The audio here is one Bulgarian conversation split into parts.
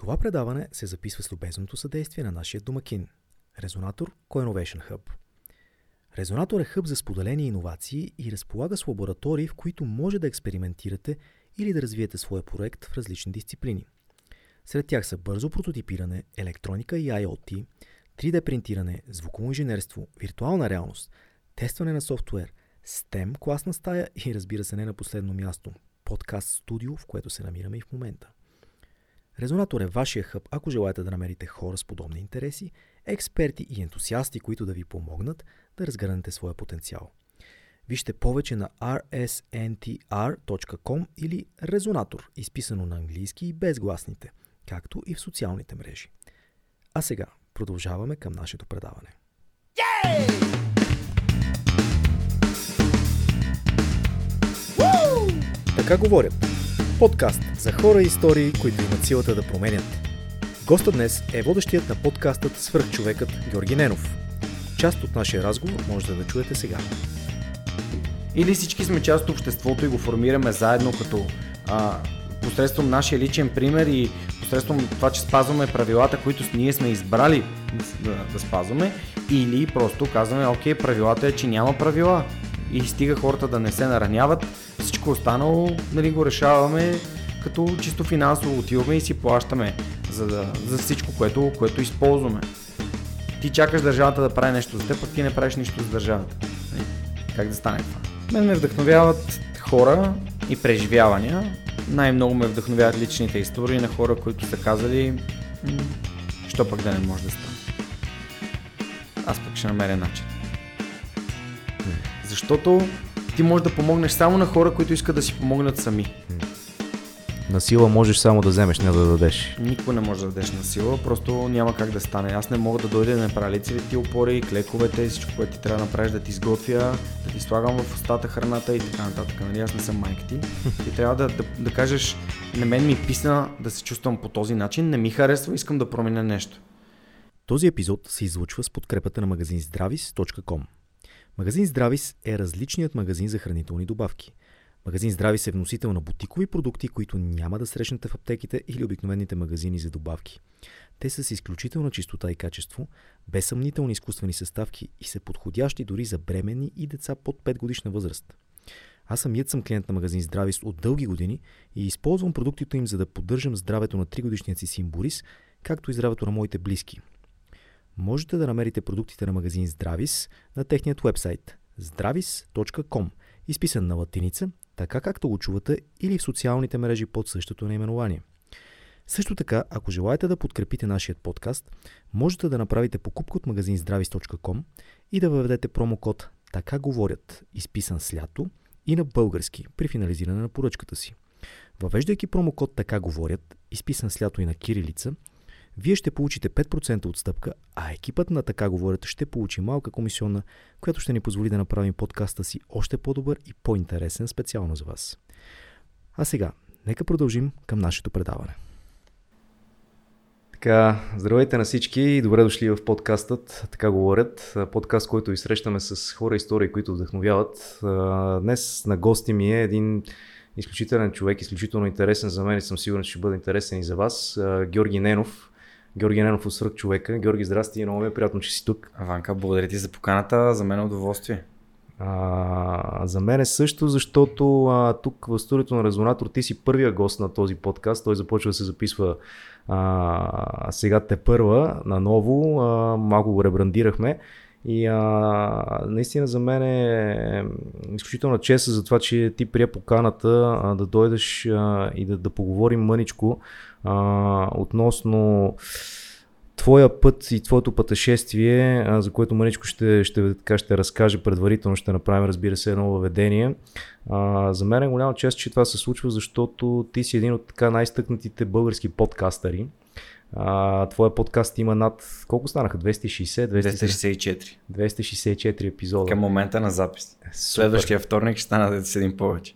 Това предаване се записва с любезното съдействие на нашия домакин – Резонатор Co-Innovation Hub. Резонатор е хъб за споделени иновации и разполага с лаборатории, в които може да експериментирате или да развиете своя проект в различни дисциплини. Сред тях са бързо прототипиране, електроника и IoT, 3D принтиране, звуково инженерство, виртуална реалност, тестване на софтуер, STEM класна стая и разбира се не на последно място – подкаст студио, в което се намираме и в момента. Резонатор е вашия хъб, ако желаете да намерите хора с подобни интереси, експерти и ентусиасти, които да ви помогнат да разгърнете своя потенциал. Вижте повече на rsntr.com или Резонатор, изписано на английски и без гласните, както и в социалните мрежи. А сега продължаваме към нашето предаване. Така говорят. Подкаст за хора и истории, които имат силата да променят. Гостът днес е водещият на подкастът Свърхчовекът Георги Ненов. Част от нашия разговор можете да чуете сега. Или всички сме част от обществото и го формираме заедно като а, посредством нашия личен пример и посредством това, че спазваме правилата, които ние сме избрали да, да спазваме, или просто казваме, окей, правилата е, че няма правила и стига хората да не се нараняват, всичко останало нали, го решаваме като чисто финансово отиваме и си плащаме за, да, за всичко, което, което използваме. Ти чакаш държавата да прави нещо за теб, пък ти не правиш нищо за държавата. Нали? Как да стане това? Мен ме вдъхновяват хора и преживявания. Най-много ме вдъхновяват личните истории на хора, които са казали, що пък да не може да стане. Аз пък ще намеря начин. Защото ти можеш да помогнеш само на хора, които искат да си помогнат сами. На сила можеш само да вземеш, не да дадеш. Никой не може да дадеш на сила, просто няма как да стане. Аз не мога да дойда да направя лицевите опори, клековете, всичко, което ти трябва да направиш, да ти изготвя, да ти слагам в устата храната и така нататък. Нали? Аз не съм майка ти. Ти трябва да, да, да кажеш, на мен ми писна да се чувствам по този начин, не ми харесва, искам да променя нещо. Този епизод се излучва с подкрепата на магазин Здравис.com. Магазин Здравис е различният магазин за хранителни добавки. Магазин Здравис е вносител на бутикови продукти, които няма да срещнете в аптеките или обикновените магазини за добавки. Те са с изключителна чистота и качество, без съмнителни изкуствени съставки и са подходящи дори за бремени и деца под 5 годишна възраст. Аз самият съм клиент на магазин Здравис от дълги години и използвам продуктите им за да поддържам здравето на 3 годишният си син Борис, както и здравето на моите близки – можете да намерите продуктите на магазин Здравис на техният вебсайт zdravis.com, изписан на латиница, така както го чувате или в социалните мрежи под същото наименование. Също така, ако желаете да подкрепите нашия подкаст, можете да направите покупка от магазин zdravis.com и да въведете промокод Така говорят, изписан с лято и на български при финализиране на поръчката си. Въвеждайки промокод Така говорят, изписан с лято и на кирилица, вие ще получите 5% отстъпка, а екипът на Така говорят ще получи малка комисионна, която ще ни позволи да направим подкаста си още по-добър и по-интересен специално за вас. А сега, нека продължим към нашето предаване. Така, здравейте на всички и добре дошли в подкастът, така говорят. Подкаст, който изсрещаме с хора истории, които вдъхновяват. Днес на гости ми е един изключителен човек, изключително интересен за мен и съм сигурен, че ще бъде интересен и за вас. Георги Ненов, Георги Ненов от Свърх човека. Георги, здрасти и много ми е приятно, че си тук. Ванка, благодаря ти за поканата, за мен е удоволствие. А, за мен е също, защото а, тук в студиото на Резонатор ти си първия гост на този подкаст. Той започва да се записва а, сега те първа, наново. А, малко го ребрандирахме. И а, наистина за мен е изключителна чест за това, че ти прия поканата а, да дойдеш а, и да, да поговорим мъничко а, относно твоя път и твоето пътешествие, а, за което мъничко ще, ще, така ще разкаже предварително, ще направим разбира се едно въведение. А, за мен е голяма чест, че това се случва, защото ти си един от така най-стъкнатите български подкастъри. А, твоя подкаст има над, колко станаха? 260? 264. 264 епизода. Към момента на запис. Супер. Следващия вторник ще стана да един повече.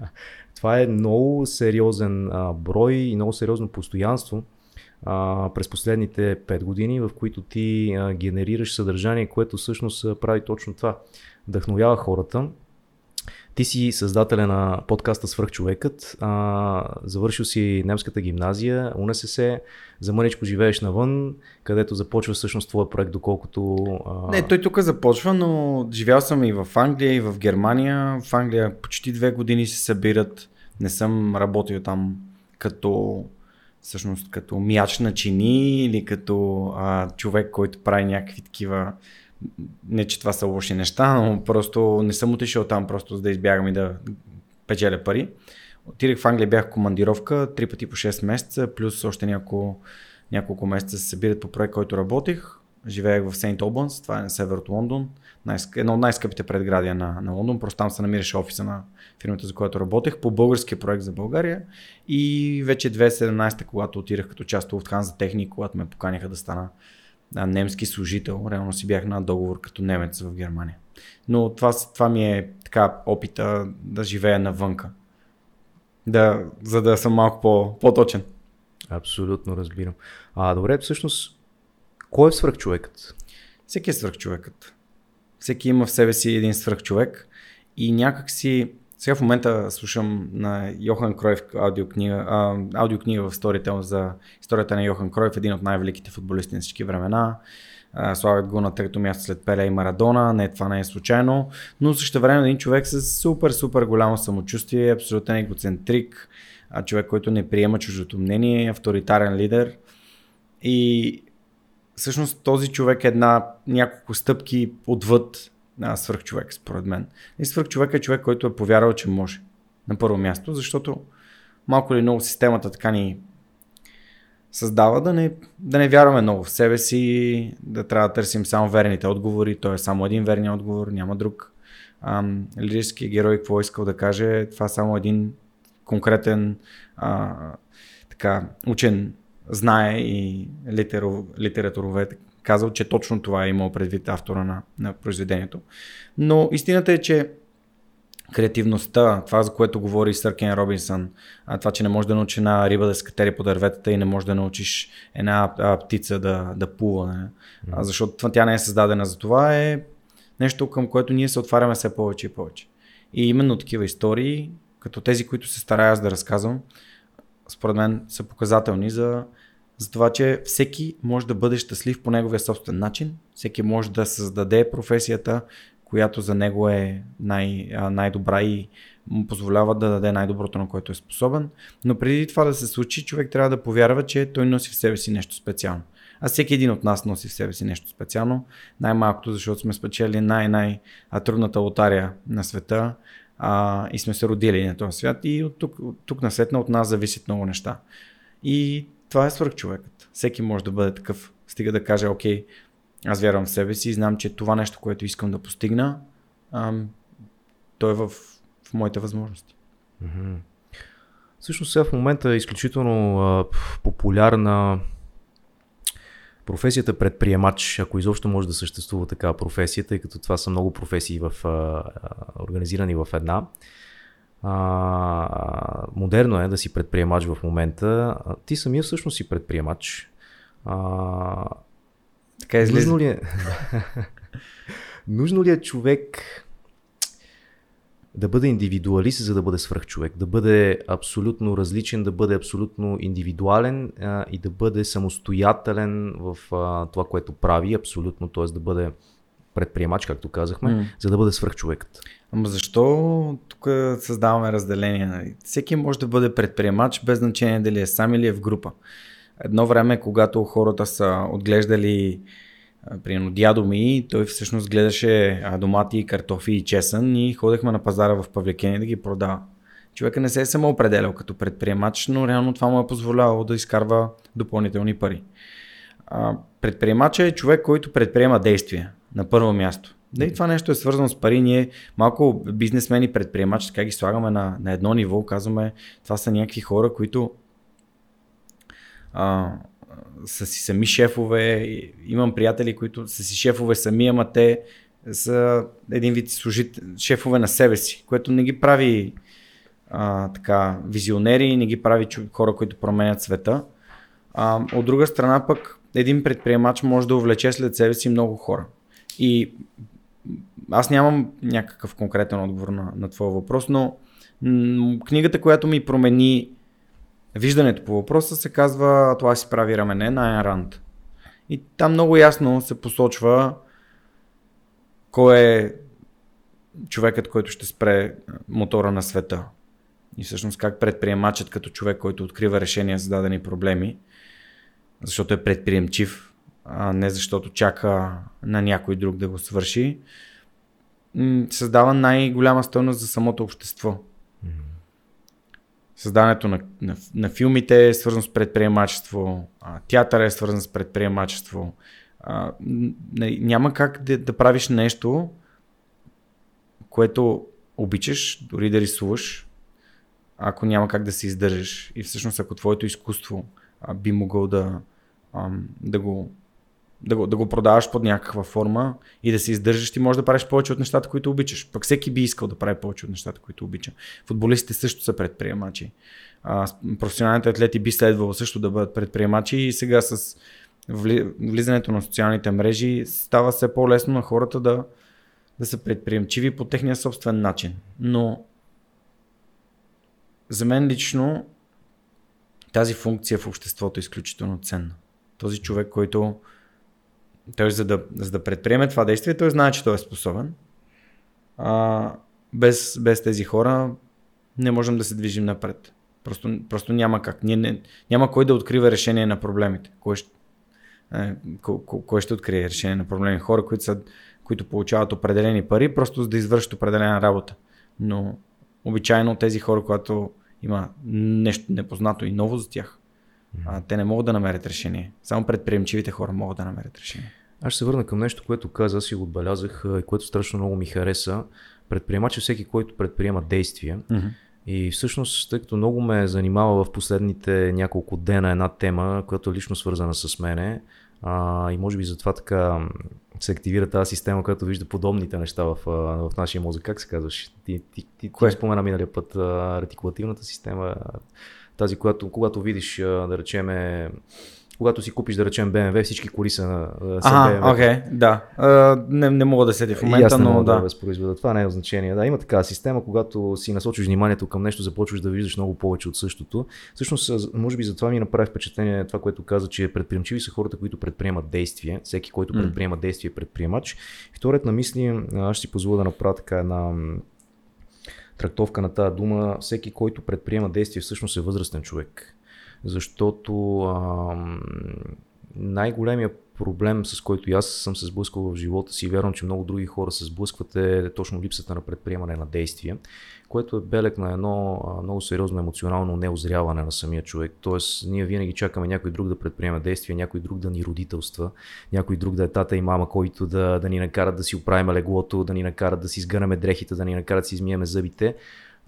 Това е много сериозен а, брой и много сериозно постоянство а, през последните 5 години, в които ти а, генерираш съдържание, което всъщност прави точно това. Вдъхновява хората. Ти си създателя на подкаста Свърхчовекът, а, завършил си немската гимназия, УНСС, за мъничко живееш навън, където започва всъщност твоя проект, доколкото... А... Не, той тук започва, но живял съм и в Англия, и в Германия. В Англия почти две години се събират. Не съм работил там като всъщност като мяч на чини или като а, човек, който прави някакви такива не, че това са лоши неща, но просто не съм отишъл там просто за да избягам и да печеля пари. Отидах в Англия, бях командировка, три пъти по 6 месеца, плюс още няколко, няколко месеца се събират по проект, който работих. Живеех в Сейнт Обънс, това е на север от Лондон, едно от най-скъпите предградия на, на Лондон. Просто там се намираше офиса на фирмата, за която работех, по българския проект за България. И вече 2017, когато отидах като част от Lufthansa Техник, когато ме поканиха да стана а, немски служител. Реално си бях на договор като немец в Германия. Но това, това ми е така опита да живея навънка. Да, за да съм малко по, по-точен. Абсолютно разбирам. А, добре, всъщност, кой е свръхчовекът? Всеки е свръхчовекът. Всеки има в себе си един свръхчовек и някак си сега в момента слушам на Йохан Кройв аудиокнига, а, аудиокнига в Storytel за историята на Йохан Кройв, един от най-великите футболисти на всички времена. Славят го на трето място след Пеле и Марадона. Не, това не е случайно. Но също време един човек с супер, супер голямо самочувствие, абсолютен егоцентрик, човек, който не приема чуждото мнение, авторитарен лидер. И всъщност този човек е една няколко стъпки отвъд а, свръхчовек, според мен. И свръхчовек е човек, който е повярвал, че може. На първо място, защото малко или много системата така ни създава да не, да не вярваме много в себе си, да трябва да търсим само верните отговори. Той е само един верният отговор, няма друг. Ам, лирически герой какво искал да каже, това е само един конкретен а, така, учен знае и литературовед казал, че точно това е имал предвид автора на, на произведението. Но истината е, че креативността, това за което говори Сър Кен Робинсън, това, че не можеш да научиш една риба да скатери по дърветата и не можеш да научиш една птица да, да плува, не? Mm. защото тя не е създадена за това, е нещо към което ние се отваряме все повече и повече. И именно такива истории, като тези, които се старая аз да разказвам, според мен са показателни за за това, че всеки може да бъде щастлив по неговия собствен начин, всеки може да създаде професията, която за него е най- най-добра и му позволява да даде най-доброто, на което е способен. Но преди това да се случи, човек трябва да повярва, че той носи в себе си нещо специално. А всеки един от нас носи в себе си нещо специално. Най-малкото, защото сме спечели най-най-трудната лотария на света а, и сме се родили на този свят. И от тук, от тук насетна от нас зависят много неща. И това е свърхчовекът. Всеки може да бъде такъв. Стига да каже, окей, аз вярвам в себе си и знам, че това нещо, което искам да постигна, ам, то е в, в моите възможности. Mm-hmm. Всъщност сега в момента е изключително а, популярна професията предприемач, ако изобщо може да съществува такава професия, тъй като това са много професии в, а, организирани в една. А, модерно е да си предприемач в момента. Ти самия всъщност си предприемач. А, така излиза. Нужно ли е, нужно ли е човек да бъде индивидуалист, за да бъде свръхчовек, да бъде абсолютно различен, да бъде абсолютно индивидуален а, и да бъде самостоятелен в а, това, което прави, абсолютно, т.е. да бъде предприемач, както казахме, mm. за да бъде свръхчовекът. Ама защо тук създаваме разделение? Нали? Всеки може да бъде предприемач, без значение дали е сам или е в група. Едно време, когато хората са отглеждали примерно дядо ми, той всъщност гледаше домати, картофи и чесън и ходехме на пазара в Павлекени да ги продава. Човека не се е самоопределял като предприемач, но реално това му е позволявало да изкарва допълнителни пари. Предприемача е човек, който предприема действия на първо място. Да и това нещо е свързано с пари. Ние малко бизнесмени, предприемачи, така ги слагаме на, на едно ниво. Казваме, това са някакви хора, които а, са си сами шефове. Имам приятели, които са си шефове сами, ама те са един вид служит, шефове на себе си, което не ги прави а, така визионери, не ги прави хора, които променят света. А, от друга страна пък един предприемач може да увлече след себе си много хора. И аз нямам някакъв конкретен отговор на, на твоя въпрос, но м- книгата, която ми промени виждането по въпроса, се казва Това си прави рамене на Айн Ранд. И там много ясно се посочва кой е човекът, който ще спре мотора на света. И всъщност как предприемачът като човек, който открива решения за дадени проблеми, защото е предприемчив, а не защото чака на някой друг да го свърши, създава най-голяма стойност за самото общество. Създаването на, на, на филмите е свързано с предприемачество, а, театър е свързан с предприемачество. А, няма как да, да правиш нещо, което обичаш, дори да рисуваш, ако няма как да се издържаш. И всъщност, ако твоето изкуство а, би могъл да, а, да, го, да, го, да го продаваш под някаква форма и да се издържаш, ти можеш да правиш повече от нещата, които обичаш. Пък всеки би искал да прави повече от нещата, които обича. Футболистите също са предприемачи. А, професионалните атлети би следвало също да бъдат предприемачи и сега с влизането на социалните мрежи става все по-лесно на хората да, да са предприемчиви по техния собствен начин. Но за мен лично тази функция в обществото е изключително ценна. Този човек, който той за да, за да предприеме това действие, той знае, че той е способен. А, без, без тези хора не можем да се движим напред. Просто, просто няма как. Ние не, няма кой да открива решение на проблемите. Кой ще, е, кой, ще открие решение на проблеми? Хора, които, са, които получават определени пари, просто за да извършат определена работа. Но обичайно тези хора, когато има нещо непознато и ново за тях, а, те не могат да намерят решение. Само предприемчивите хора могат да намерят решение. Аз ще се върна към нещо, което каза, аз и го отбелязах и което страшно много ми хареса. Предприемач е всеки, който предприема действия. Mm-hmm. И всъщност, тъй като много ме занимава в последните няколко дена една тема, която е лично свързана с мене, а, и може би затова така се активира тази система, която вижда подобните неща в, в нашия мозък. Как се казваш? Ти, ти, ти, ти спомена миналия път ретикулативната система, тази, която когато видиш, да речеме, когато си купиш, да речем, BMW, всички коли са на ага, окей, okay, да. Uh, не, не мога да седя в момента, но да. да възпроизведа. Това не е значение. Да, има такава система, когато си насочиш вниманието към нещо, започваш да виждаш много повече от същото. Всъщност, може би затова ми направи впечатление това, което каза, че предприемчиви са хората, които предприемат действие. Всеки, който mm. предприема действие, е предприемач. Вторият на мисли, аз ще си позволя да направя така една трактовка на тази дума. Всеки, който предприема действие, всъщност е възрастен човек защото а, най-големия проблем, с който и аз съм се сблъскал в живота си, вярвам, че много други хора се сблъскват е точно липсата на предприемане на действия, което е белег на едно много сериозно емоционално неозряване на самия човек. Тоест, ние винаги чакаме някой друг да предприема действия, някой друг да ни родителства, някой друг да е тата и мама, който да, да ни накарат да си оправим леглото, да ни накарат да си сгънаме дрехите, да ни накарат да си измиеме зъбите.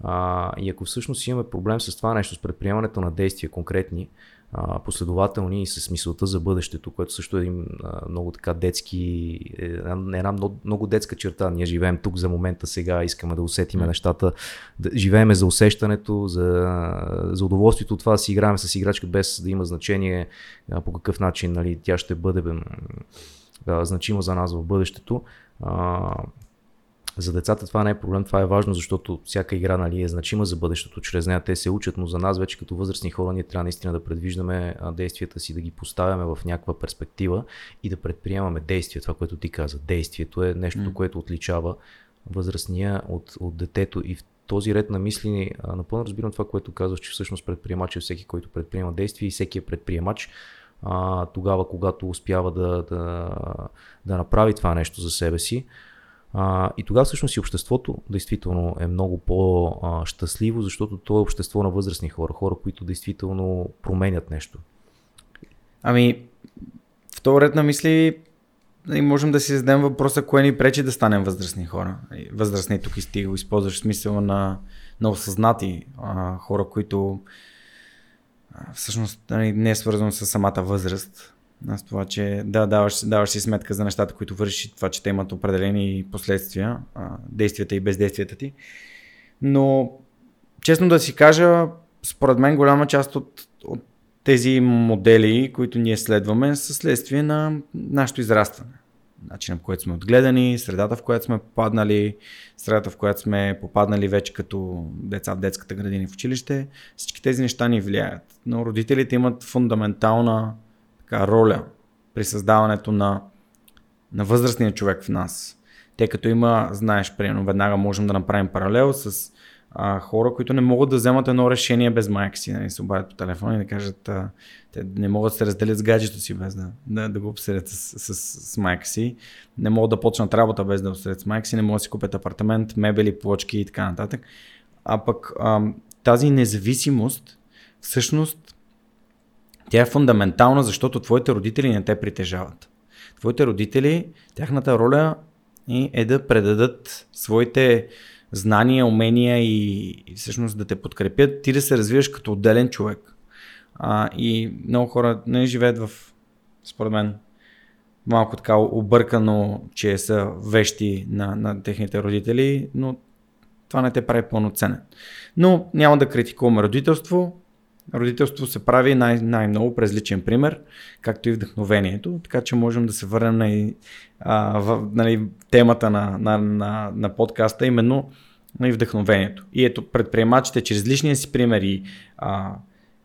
А, и ако всъщност имаме проблем с това нещо, с предприемането на действия конкретни, а, последователни и с мисълта за бъдещето, което също е един а, много така детски, е, една много, много детска черта. Ние живеем тук за момента сега, искаме да усетиме нещата, да живееме за усещането, за, за удоволствието от това да си играем с играчка без да има значение а, по какъв начин нали, тя ще бъде а, значима за нас в бъдещето. А, за децата това не е проблем, това е важно, защото всяка игра нали, е значима за бъдещето, чрез нея те се учат, но за нас вече като възрастни хора ние трябва наистина да предвиждаме действията си, да ги поставяме в някаква перспектива и да предприемаме действия, това, което ти каза. Действието е нещо, mm. което отличава възрастния от, от детето и в този ред на мисли напълно разбирам това, което казваш, че всъщност предприемач е всеки, който предприема действия и всеки е предприемач а, тогава, когато успява да, да, да направи това нещо за себе си. А, и тогава всъщност и обществото действително е много по-щастливо, защото то е общество на възрастни хора, хора, които действително променят нещо. Ами, в този ред на мисли и можем да си зададем въпроса, кое ни пречи да станем възрастни хора. Възрастни тук и го използваш в смисъла на, на осъзнати а, хора, които а, всъщност нали, не е свързано с самата възраст, аз това, че да, даваш, даваш си сметка за нещата, които вършиш и това, че те имат определени последствия, действията и бездействията ти. Но, честно да си кажа, според мен голяма част от, от тези модели, които ние следваме, са следствие на нашето израстване. начина по който сме отгледани, средата в която сме попаднали, средата в която сме попаднали вече като деца в детската градина в училище. Всички тези неща ни влияят. Но родителите имат фундаментална така, роля при създаването на, на възрастния човек в нас. Тъй като има, знаеш, примерно, веднага можем да направим паралел с а, хора, които не могат да вземат едно решение без майка си, нали, се обадят по телефона и да кажат, а, те не могат да се разделят с гаджето си без да, да, да го обсъдят с, с, с, майка си, не могат да почнат работа без да обсъдят с майка си, не могат да си купят апартамент, мебели, плочки и така нататък. А пък а, тази независимост, всъщност, тя е фундаментална, защото твоите родители не те притежават. Твоите родители, тяхната роля е да предадат своите знания, умения и, всъщност да те подкрепят, ти да се развиваш като отделен човек. А, и много хора не живеят в, според мен, малко така объркано, че са вещи на, на техните родители, но това не те прави пълноценен. Но няма да критикуваме родителство. Родителство се прави най- най-много през личен пример, както и вдъхновението, така че можем да се върнем на а, в, нали, темата на, на, на, на подкаста, именно и вдъхновението. И ето предприемачите чрез личния си пример и, а,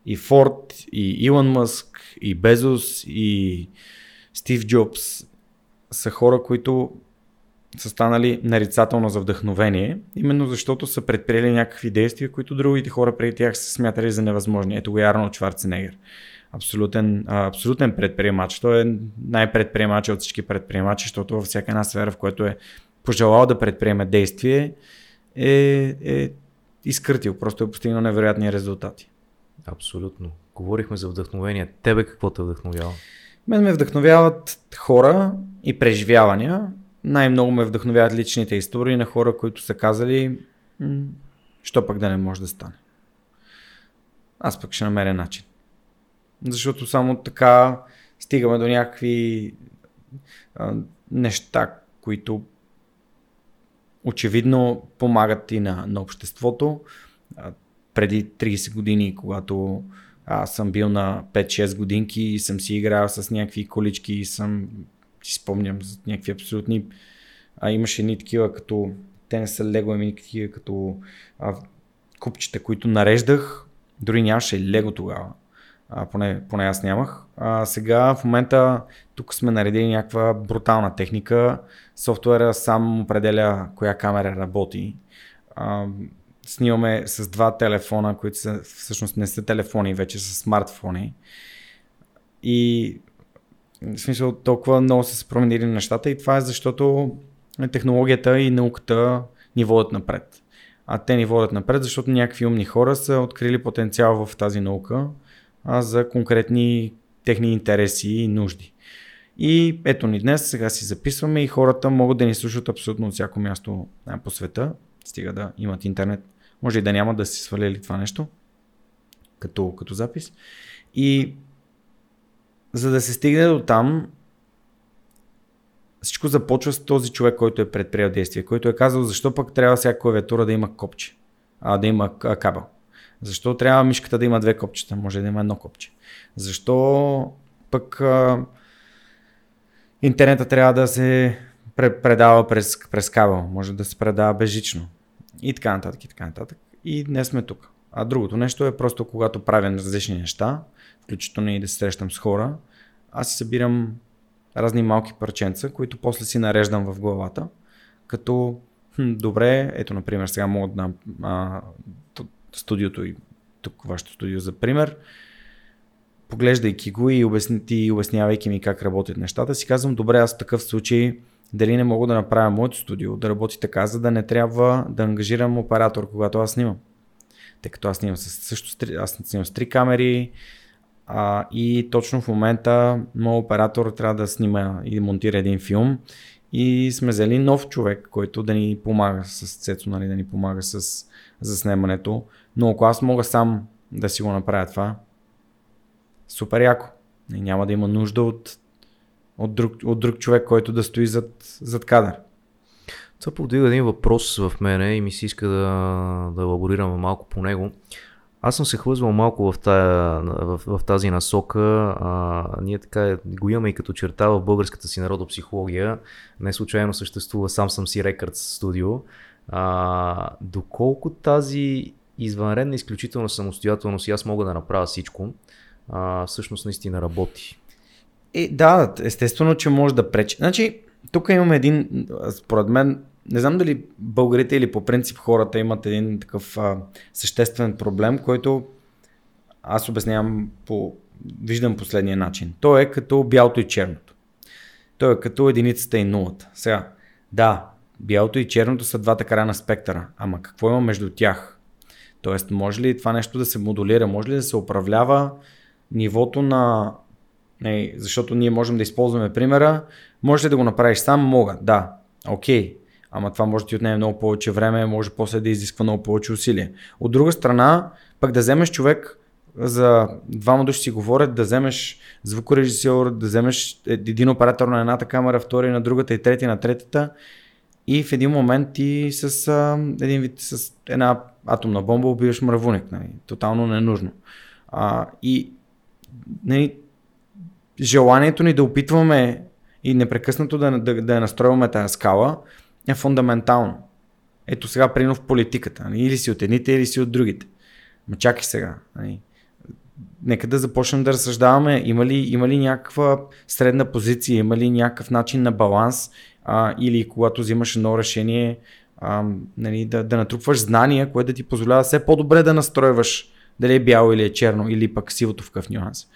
и Форд, и Илон Мъск, и Безос, и Стив Джобс са хора, които са станали нарицателно за вдъхновение, именно защото са предприели някакви действия, които другите хора преди тях са смятали за невъзможни. Ето го Арнолд Шварценегер абсолютен, абсолютен предприемач. Той е най-предприемач от всички предприемачи, защото във всяка една сфера, в която е пожелал да предприеме действие, е, е изкъртил. Просто е постигнал невероятни резултати. Абсолютно. Говорихме за вдъхновение. Тебе какво те вдъхновява? Мен ме вдъхновяват хора и преживявания. Най-много ме вдъхновяват личните истории на хора, които са казали, що пък да не може да стане. Аз пък ще намеря начин. Защото само така стигаме до някакви а, неща, които очевидно помагат и на, на обществото. А, преди 30 години, когато аз съм бил на 5-6 годинки и съм си играл с някакви колички и съм, си спомням, за някакви абсолютни, а имаше едни такива като, те не са лего, ами такива като а, купчета, които нареждах, дори нямаше лего тогава а, поне, поне аз нямах. А, сега в момента тук сме наредили някаква брутална техника. Софтуера сам определя коя камера работи. А, снимаме с два телефона, които са, всъщност не са телефони, вече са смартфони. И в смисъл толкова много са се променили нещата и това е защото технологията и науката ни водят напред. А те ни водят напред, защото някакви умни хора са открили потенциал в тази наука а за конкретни техни интереси и нужди. И ето ни днес, сега си записваме и хората могат да ни слушат абсолютно от всяко място по света, стига да имат интернет. Може и да няма да си свалили това нещо като, като запис. И за да се стигне до там, всичко започва с този човек, който е предприел действие, който е казал защо пък трябва всяка клавиатура да има копче, а да има кабел. Защо трябва мишката да има две копчета? Може да има едно копче. Защо пък а, интернета трябва да се предава през, през кабел? Може да се предава безжично. И така нататък, и така нататък. И днес сме тук. А другото нещо е просто когато правя различни неща, включително и да се срещам с хора, аз си събирам разни малки парченца, които после си нареждам в главата, като хм, добре, ето например сега мога да а, студиото и тук вашето студио за пример, поглеждайки го и, обясни, и обяснявайки ми как работят нещата, си казвам, добре, аз в такъв случай дали не мога да направя моето студио да работи така, за да не трябва да ангажирам оператор, когато аз снимам. Тъй като аз снимам с, също, аз снимам с три камери а, и точно в момента моят оператор трябва да снима и да монтира един филм и сме взели нов човек, който да ни помага с Цецо, нали, да ни помага с за снимането. Но ако аз мога сам да си го направя това, супер яко. И няма да има нужда от, от, друг, от друг човек, който да стои зад, зад кадър. Това повдига един въпрос в мене и ми се иска да, да елаборирам малко по него. Аз съм се хлъзвал малко в, тая, в, в тази насока. А, ние така го имаме и като черта в българската си народопсихология. Не случайно съществува сам съм си Records студио. А, доколко тази извънредна изключителна самостоятелност и аз мога да направя всичко, а, всъщност наистина работи. Е, да, естествено, че може да пречи. Значи, тук имаме един, според мен, не знам дали българите или по принцип хората имат един такъв а, съществен проблем, който аз обяснявам по, виждам последния начин. Той е като бялото и черното. Той е като единицата и нулата. Сега, да, бялото и черното са двата края на спектъра, ама какво има между тях? Тоест, може ли това нещо да се модулира, може ли да се управлява нивото на... Не, защото ние можем да използваме примера, може ли да го направиш сам? Мога, да, окей. Okay ама това може да ти отнеме много повече време, може после да изисква много повече усилия. От друга страна, пък да вземеш човек, за двама души си говорят, да вземеш звукорежисьор, да вземеш един оператор на едната камера, втори на другата и трети на третата и в един момент ти с а, един вид, с една атомна бомба убиваш мравуник. Нали? Тотално ненужно. А, и нали, желанието ни да опитваме и непрекъснато да, да, да настройваме тази скала е фундаментално. Ето сега, прино в политиката. Нали? Или си от едните, или си от другите. Ма чакай сега. Нали? Нека да започнем да разсъждаваме. Има ли, има ли някаква средна позиция, има ли някакъв начин на баланс а, или когато взимаш едно решение а, нали, да, да натрупваш знания, което да ти позволява все по-добре да настройваш дали е бяло или е черно или пък сивото в къв нюанс.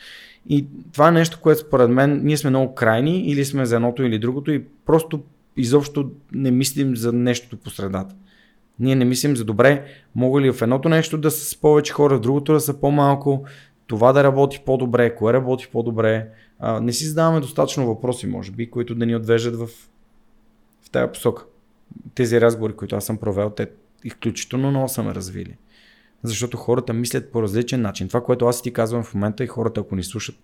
И това е нещо, което според мен ние сме много крайни или сме за едното или другото и просто изобщо не мислим за нещото по средата. Ние не мислим за добре, мога ли в едното нещо да са с повече хора, в другото да са по-малко, това да работи по-добре, кое работи по-добре. А, не си задаваме достатъчно въпроси, може би, които да ни отвеждат в, в тази посока. Тези разговори, които аз съм провел, те изключително много са ме развили. Защото хората мислят по различен начин. Това, което аз ти казвам в момента и хората, ако ни слушат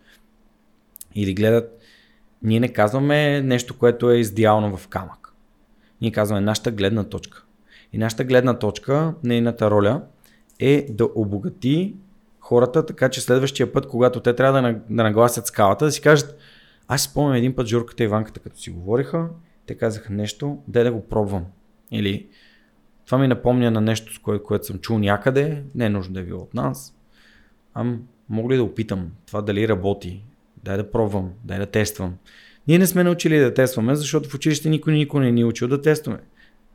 или гледат, ние не казваме нещо, което е издеално в камък. Ние казваме нашата гледна точка. И нашата гледна точка, нейната роля е да обогати хората, така че следващия път, когато те трябва да нагласят скалата, да си кажат, аз си спомням един път Журката и Иванката, като си говориха, те казаха нещо, дай да го пробвам. Или това ми напомня на нещо, с кое, което съм чул някъде, не е нужно да е било от нас. Ам, мога ли да опитам това дали работи? Дай да пробвам, дай да тествам. Ние не сме научили да тестваме, защото в училище никой никой не ни е учил да тестваме.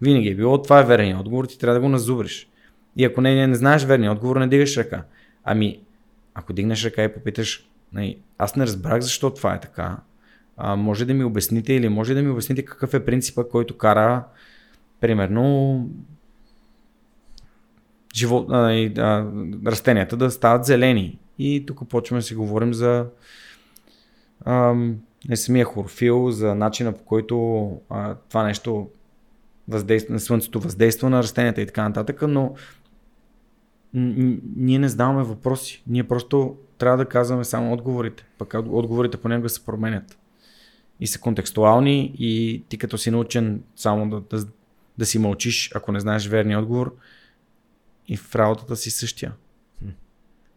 Винаги е било, това е верният отговор, ти трябва да го назубриш. И ако не, не, не знаеш верния отговор, не дигаш ръка. Ами, ако дигнеш ръка и попиташ, не, аз не разбрах защо това е така, а, може да ми обясните или може да ми обясните какъв е принципа, който кара, примерно, живот, а, а, растенията да стават зелени. И тук почваме да си говорим за е самия хлорофил, за начина по който а, това нещо въздейства, слънцето въздейства на растенията и така нататък, но ние не задаваме въпроси. Ние просто трябва да казваме само отговорите. Пък отговорите понякога се променят. И са контекстуални и ти като си научен само да, да, да си мълчиш, ако не знаеш верния отговор, и в работата си същия.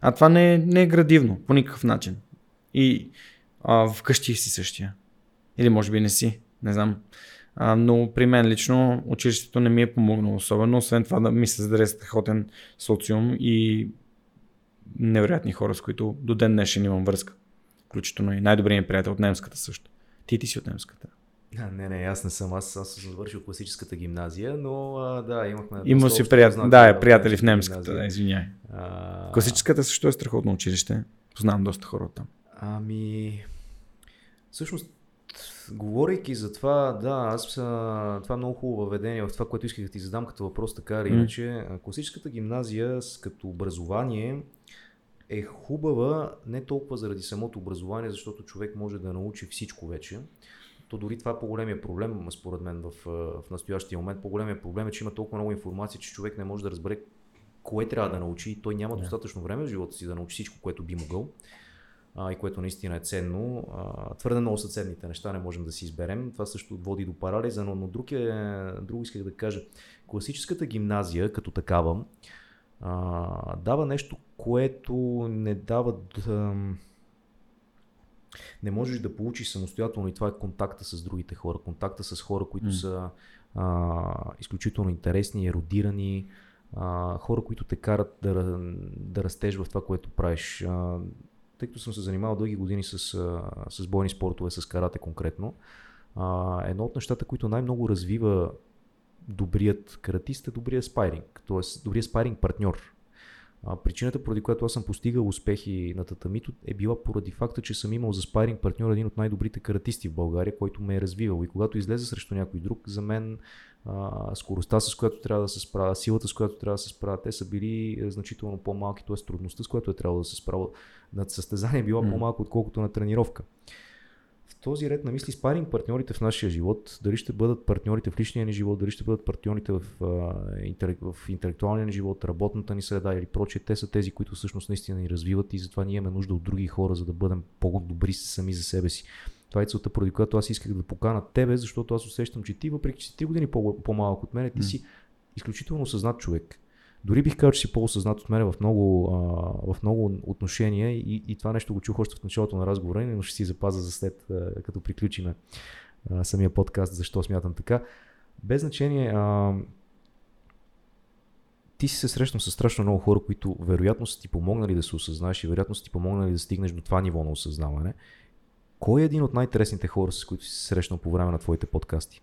А това не е, не е градивно по никакъв начин. И а, вкъщи си същия. Или може би не си, не знам. А, но при мен лично училището не ми е помогнало особено, освен това да ми създаде страхотен социум и невероятни хора, с които до ден днешен имам връзка. Включително и най-добрият ми приятел от немската също. Ти ти си от немската. А, не, не, аз не съм. Аз, аз съм завършил класическата гимназия, но а, да, имахме. Има си приятели, да, е, приятели в немската, да, извиняй. А... Класическата също е страхотно училище. Познавам доста хора там. Ами, Всъщност, говорейки за това, да, аз това е много хубаво въведение в това, което исках да ти задам като въпрос, така или иначе. Mm. Класическата гимназия като образование е хубава не толкова заради самото образование, защото човек може да научи всичко вече. То дори това е по-големия проблем, според мен, в, в настоящия момент. По-големия проблем е, че има толкова много информация, че човек не може да разбере кое трябва да научи и той няма yeah. достатъчно време в живота си да научи всичко, което би могъл а, и което наистина е ценно. А, твърде много са ценните неща, не можем да си изберем. Това също води до парализа, но, но друг е, друго исках да кажа. Класическата гимназия като такава а, дава нещо, което не дава да, не можеш да получиш самостоятелно и това е контакта с другите хора, контакта с хора, които mm. са а, изключително интересни, еродирани, а, хора, които те карат да, да растеш в това, което правиш. А, тъй като съм се занимавал дълги години с, с бойни спортове, с карате конкретно, едно от нещата, които най-много развива добрият каратист е добрият спайринг, т.е. добрият спайринг партньор. Причината, поради която аз съм постигал успехи на татамито е била поради факта, че съм имал за спайринг партньор един от най-добрите каратисти в България, който ме е развивал. И когато излезе срещу някой друг, за мен а, скоростта, с която трябва да се справя, силата, с която трябва да се справя, те са били е, значително по-малки, т.е. трудността, с която е трябвало да се справя над състезание, била mm. по-малко, отколкото на тренировка. В този ред на мисли спаринг партньорите в нашия живот, дали ще бъдат партньорите в личния ни живот, дали ще бъдат партньорите в, а, в интелектуалния ни живот, работната ни среда или прочее, те са тези, които всъщност наистина ни развиват и затова ние имаме нужда от други хора, за да бъдем по-добри сами за себе си. Това е целта, поради която аз исках да покана тебе, защото аз усещам, че ти, въпреки че си 3 години по-малък от мен, ти си изключително съзнат човек. Дори бих казал, че си по-осъзнат от мен в много, а, в много отношения и, и това нещо го чух още в началото на разговора, но ще си запаза за след, а, като приключиме а, самия подкаст, защо смятам така. Без значение, а, ти си се срещнал с страшно много хора, които вероятно са ти помогнали да се осъзнаеш и вероятно са ти помогнали да стигнеш до това ниво на осъзнаване. Кой е един от най-интересните хора, с които си се срещнал по време на твоите подкасти?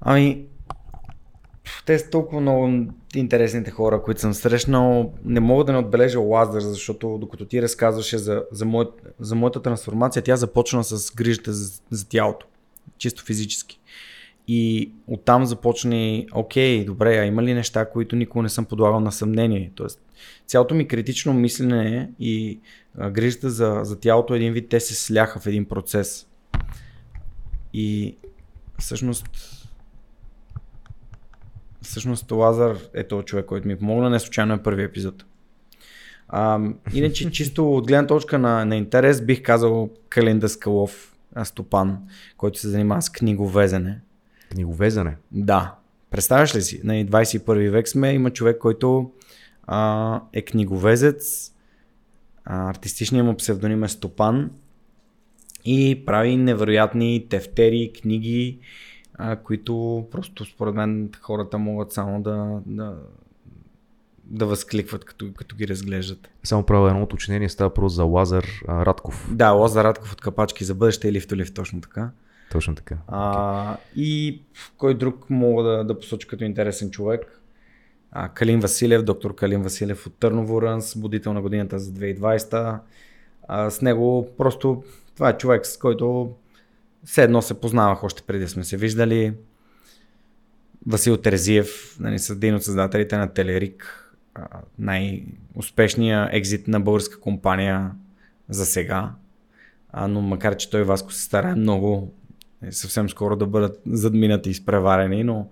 Ами, те са толкова много интересните хора, които съм срещнал. Не мога да не отбележа Лазар, защото докато ти разказваше за, за, мой, за моята трансформация, тя започна с грижата за, за тялото. Чисто физически. И оттам започне, окей, добре, а има ли неща, които никога не съм подлагал на съмнение? Тоест, цялото ми критично мислене и а, грижата за, за тялото един вид, те се сляха в един процес. И всъщност всъщност Лазар е този човек, който ми помогна, не случайно е първи епизод. А, иначе чисто от гледна точка на, на интерес бих казал Калинда Скалов, Стопан, който се занимава с книговезене. Книговезене? Да. Представяш ли си? На 21 век сме, има човек, който а, е книговезец, а, артистичният му псевдоним е Стопан и прави невероятни тефтери, книги, а, които просто според мен хората могат само да, да, да възкликват, като, като ги разглеждат. Само правя едно уточнение, става просто за Лазар а, Радков. Да, Лазар Радков от Капачки за бъдеще или в лифт, точно така. Точно така. А, и кой друг мога да, да посоча като интересен човек? А, Калин Василев, доктор Калин Василев от Търново Рънс, будител на годината за 2020. А, с него просто това е човек, с който все едно се познавах още преди сме се виждали. Васил Терезиев, нали, един от създателите на Телерик, най-успешния екзит на българска компания за сега. А, но макар, че той Васко се старае много е, съвсем скоро да бъдат задминати и изпреварени, но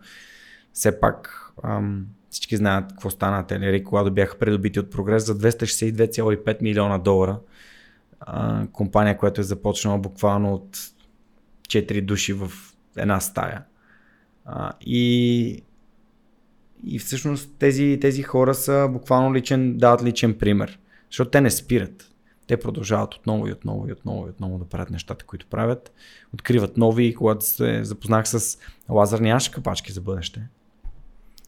все пак ам, всички знаят какво стана Телерик, когато бяха придобити от прогрес за 262,5 милиона долара. А, компания, която е започнала буквално от 4 души в една стая. А, и, и всъщност тези, тези хора са буквално личен, дават личен пример. Защото те не спират. Те продължават отново и отново и отново и отново да правят нещата, които правят. Откриват нови когато се запознах с Лазар, нямаше капачки за бъдеще.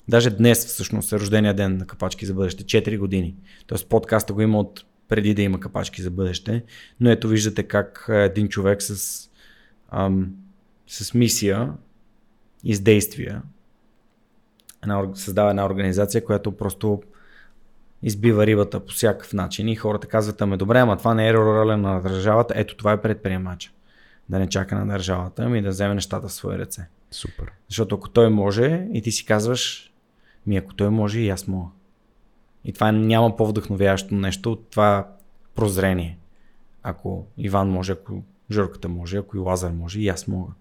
Даже днес всъщност е рождения ден на капачки за бъдеще. 4 години. Тоест подкаста го има от преди да има капачки за бъдеще. Но ето виждате как един човек с ам, с мисия и с действия една, създава една организация, която просто избива рибата по всякакъв начин и хората казват, ами добре, ама това не е роля на държавата, ето това е предприемача. Да не чака на държавата, ами да вземе нещата в свои ръце. Супер. Защото ако той може и ти си казваш, ми ако той може и аз мога. И това няма по-вдъхновяващо нещо от това прозрение. Ако Иван може, ако Жорката може, ако и Лазар може, и аз мога.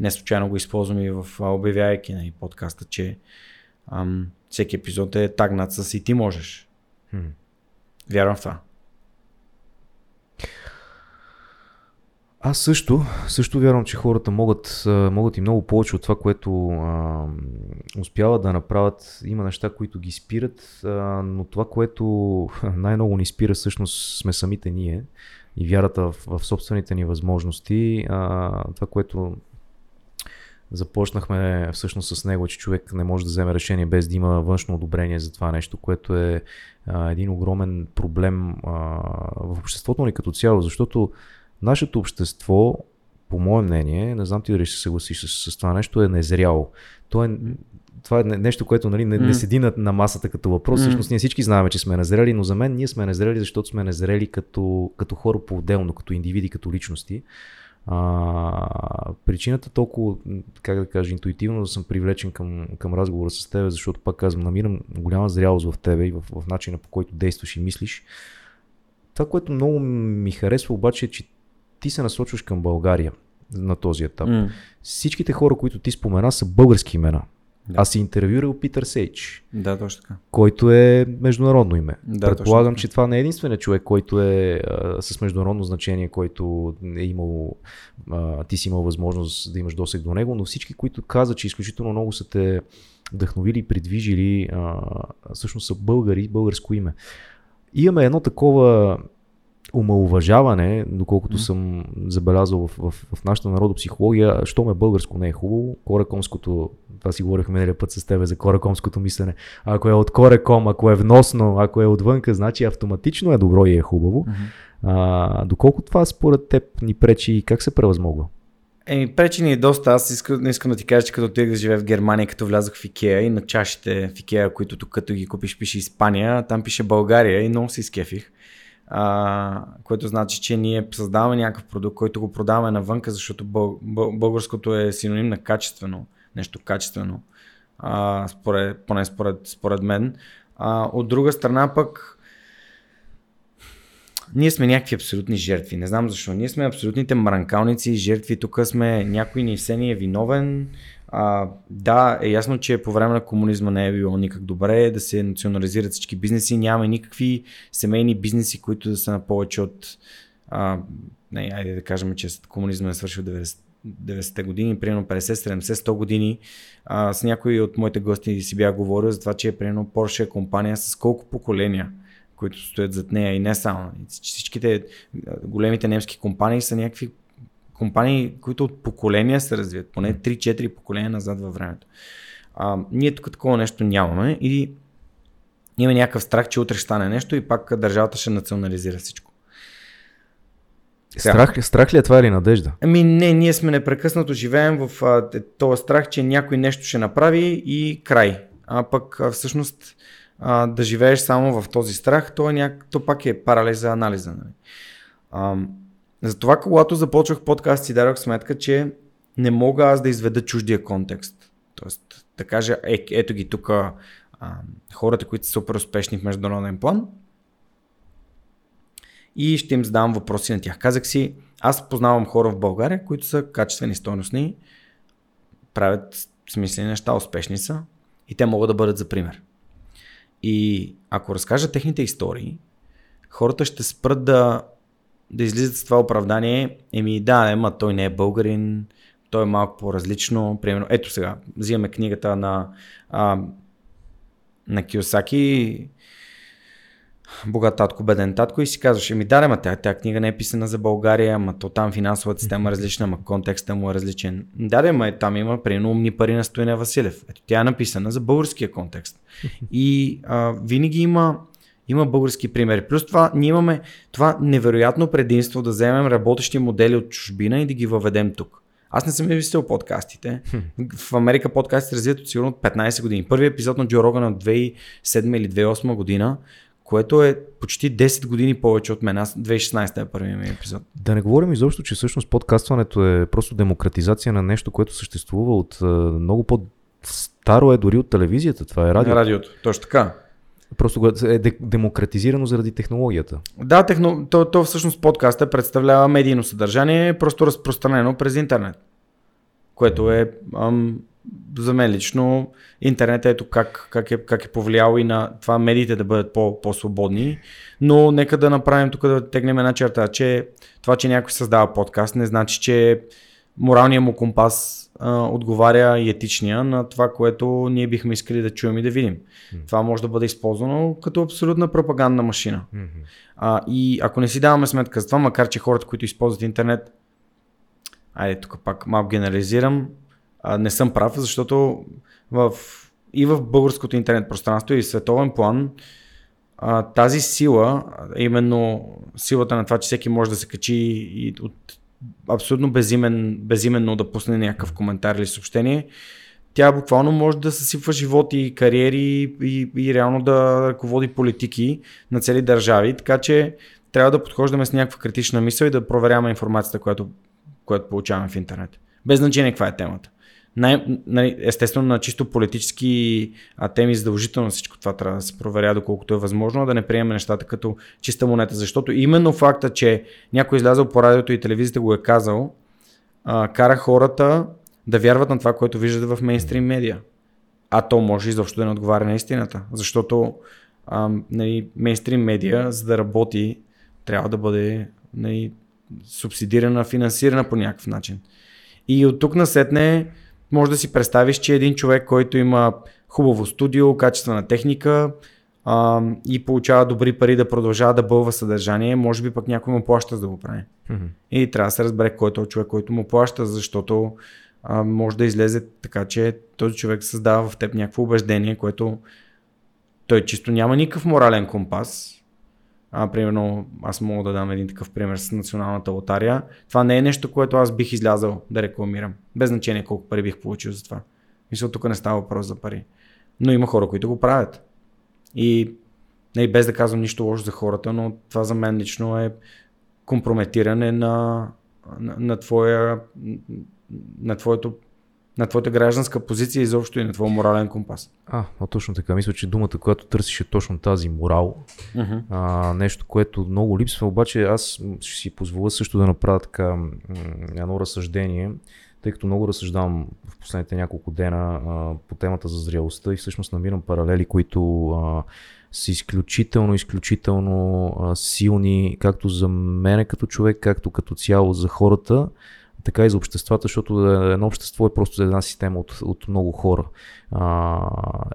Не случайно го използвам и в обявяйки на нали, подкаста, че ам, всеки епизод е тагнат с и ти можеш. Вярвам в това. Аз също, също вярвам, че хората могат, могат и много повече от това, което а, успяват да направят. Има неща, които ги спират, а, но това, което най-много ни спира, всъщност сме самите ние и вярата в, в собствените ни възможности. А, това, което започнахме всъщност с него, че човек не може да вземе решение без да има външно одобрение за това нещо, което е а, един огромен проблем а, в обществото ни като цяло, защото нашето общество, по мое мнение, не знам ти дали ще се съгласиш с, с това нещо, е незряло. То е, това е нещо, което нали, не, не седи на, на масата като въпрос. Mm. Всъщност ние всички знаем, че сме незрели, но за мен ние сме незрели, защото сме незрели като, като хора по-отделно, като индивиди, като личности. А, причината толкова, как да кажа, интуитивно да съм привлечен към, към разговора с теб, защото пак казвам, намирам голяма зрялост в тебе и в, в начина по който действаш и мислиш. Това, което много ми харесва обаче е, че ти се насочваш към България на този етап. Mm. Всичките хора, които ти спомена, са български имена. Да. Аз си интервюрал Питър Сейч. Да, точно така. Който е международно име. Да, Предполагам, че това не е единственият човек, който е а, с международно значение, който е имал, а, ти си имал възможност да имаш досег до него, но всички, които казват, че изключително много са те вдъхновили и придвижили, а, всъщност са българи, българско име. Имаме едно такова омалуважаване, доколкото mm. съм забелязал в, в, в нашата народопсихология, що ме българско не е хубаво, коракомското, това си говорихме миналия път с тебе за коракомското мислене, ако е от кореком, ако е вносно, ако е отвънка, значи автоматично е добро и е хубаво. Mm-hmm. А, доколко това според теб ни пречи и как се превъзмогва? Еми, пречи ни е доста. Аз искам, не искам да ти кажа, че като отидох да живея в Германия, като влязох в Икеа и на чашите в Икеа, които тук като ги купиш пише Испания, там пише България и много се изкефих а, което значи, че ние създаваме някакъв продукт, който го продаваме навънка, защото бъл, бъл, българското е синоним на качествено, нещо качествено, а, според, поне според, според мен. А, от друга страна пък, ние сме някакви абсолютни жертви. Не знам защо. Ние сме абсолютните мранкалници и жертви. Тук сме някой ни все ни е виновен. А, да, е ясно, че по време на комунизма не е било никак добре да се национализират всички бизнеси. Няма никакви семейни бизнеси, които да са на повече от. А, не, айде да кажем, че комунизма е свършил 90 90-те години, примерно 50, 70, 100 години. А, с някои от моите гости си бях говорил за това, че е примерно Porsche е компания с колко поколения, които стоят зад нея и не само. Всичките големите немски компании са някакви компании, които от поколения се развият, поне 3-4 поколения назад във времето. А, ние тук такова нещо нямаме и имаме някакъв страх, че утре ще стане нещо и пак държавата ще национализира всичко. Страх, ли, страх ли е това или надежда? Ами не, ние сме непрекъснато живеем в а, този страх, че някой нещо ще направи и край. А пък а, всъщност а, да живееш само в този страх, то, е няк... то пак е паралез за анализа. Нали? Затова, когато започвах подкаст, си дадох сметка, че не мога аз да изведа чуждия контекст. Тоест, да кажа, е, ето ги тук хората, които са супер успешни в международен план и ще им задавам въпроси на тях. Казах си, аз познавам хора в България, които са качествени, стойностни, правят смислени неща, успешни са и те могат да бъдат за пример. И ако разкажа техните истории, хората ще спрат да да излизат с това оправдание, еми да, ема той не е българин, той е малко по-различно. Примерно, ето сега, взимаме книгата на, а, на Киосаки, Богат татко, беден татко и си казваш, еми да, ма тя, тя книга не е писана за България, ама то там финансовата система е различна, ама контекста му е различен. Да, да, ма е, там има примерно умни пари на Стояне Василев. Ето тя е написана за българския контекст. И а, винаги има има български примери. Плюс това, ние имаме това невероятно предимство да вземем работещи модели от чужбина и да ги въведем тук. Аз не съм измислил подкастите. В Америка подкастите се развиват от сигурно 15 години. Първият епизод на Джо Роган от 2007 или 2008 година, което е почти 10 години повече от мен. Аз 2016 е първият ми епизод. Да не говорим изобщо, че всъщност подкастването е просто демократизация на нещо, което съществува от много по-старо е дори от телевизията. Това е радиото. Радиото, точно така. Просто е демократизирано заради технологията. Да, техно... то, то всъщност подкаста представлява медийно съдържание, просто разпространено през интернет. Което е ам, за мен лично интернет ето как, как, е, как е повлиял и на това медиите да бъдат по, по-свободни. Но нека да направим тук да тегнем една черта, че това, че някой създава подкаст, не значи, че моралният му компас а, отговаря и етичния на това, което ние бихме искали да чуем и да видим. Mm-hmm. Това може да бъде използвано като абсолютна пропагандна машина. Mm-hmm. А, и ако не си даваме сметка за това, макар че хората, които използват интернет, айде тук пак малко генерализирам, а, не съм прав, защото в, и в българското интернет пространство и в световен план а, тази сила, именно силата на това, че всеки може да се качи и от абсолютно безимен, безименно да пусне някакъв коментар или съобщение, тя буквално може да съсипва животи, кариери и, и реално да ръководи политики на цели държави, така че трябва да подхождаме с някаква критична мисъл и да проверяваме информацията, която, която получаваме в интернет. Без значение каква е темата най, нали, естествено на чисто политически а, теми задължително всичко това трябва да се проверя доколкото е възможно, да не приемем нещата като чиста монета, защото именно факта, че някой е излязъл по радиото и телевизията го е казал, а, кара хората да вярват на това, което виждат в мейнстрим медиа. А то може изобщо да не отговаря на истината, защото а, нали, мейнстрим медиа, за да работи, трябва да бъде нали, субсидирана, финансирана по някакъв начин. И от тук насетне може да си представиш, че един човек, който има хубаво студио, качествена техника а, и получава добри пари да продължава да бълва съдържание, може би пък някой му плаща за да го прави. Mm-hmm. И трябва да се разбере кой е този човек, който му плаща, защото а, може да излезе така, че този човек създава в теб някакво убеждение, което той чисто няма никакъв морален компас, а, примерно, аз мога да дам един такъв пример с националната лотария. Това не е нещо, което аз бих излязал да рекламирам. Без значение колко пари бих получил за това. Мисля, тук не става въпрос за пари. Но има хора, които го правят. И не, без да казвам нищо лошо за хората, но това за мен лично е компрометиране на, на, на, твоя, на твоето на твоята гражданска позиция изобщо и на твоя морален компас. А, а точно така. Мисля, че думата, която търсиш е точно тази морал. Uh-huh. А, нещо, което много липсва, обаче аз ще си позволя също да направя така едно разсъждение, тъй като много разсъждавам в последните няколко дена а, по темата за зрелостта и всъщност намирам паралели, които а, са изключително, изключително а, силни, както за мене като човек, както като цяло за хората така и за обществата, защото едно общество е просто една система от, от много хора. А,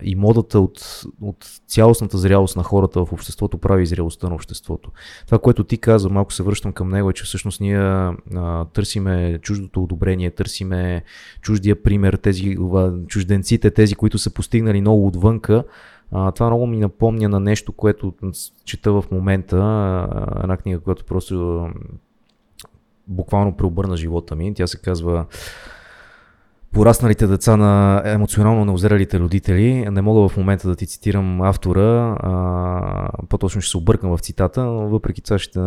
и модата от, от цялостната зрялост на хората в обществото прави зрелостта на обществото. Това, което ти каза, малко се връщам към него, е, че всъщност ние а, търсиме чуждото одобрение, търсиме чуждия пример, тези чужденците, тези, които са постигнали много отвънка, а, това много ми напомня на нещо, което чета в момента, една книга, която просто буквално преобърна живота ми. Тя се казва Порасналите деца на емоционално неозрелите родители. Не мога в момента да ти цитирам автора, а, по-точно ще се объркам в цитата, но въпреки това ще,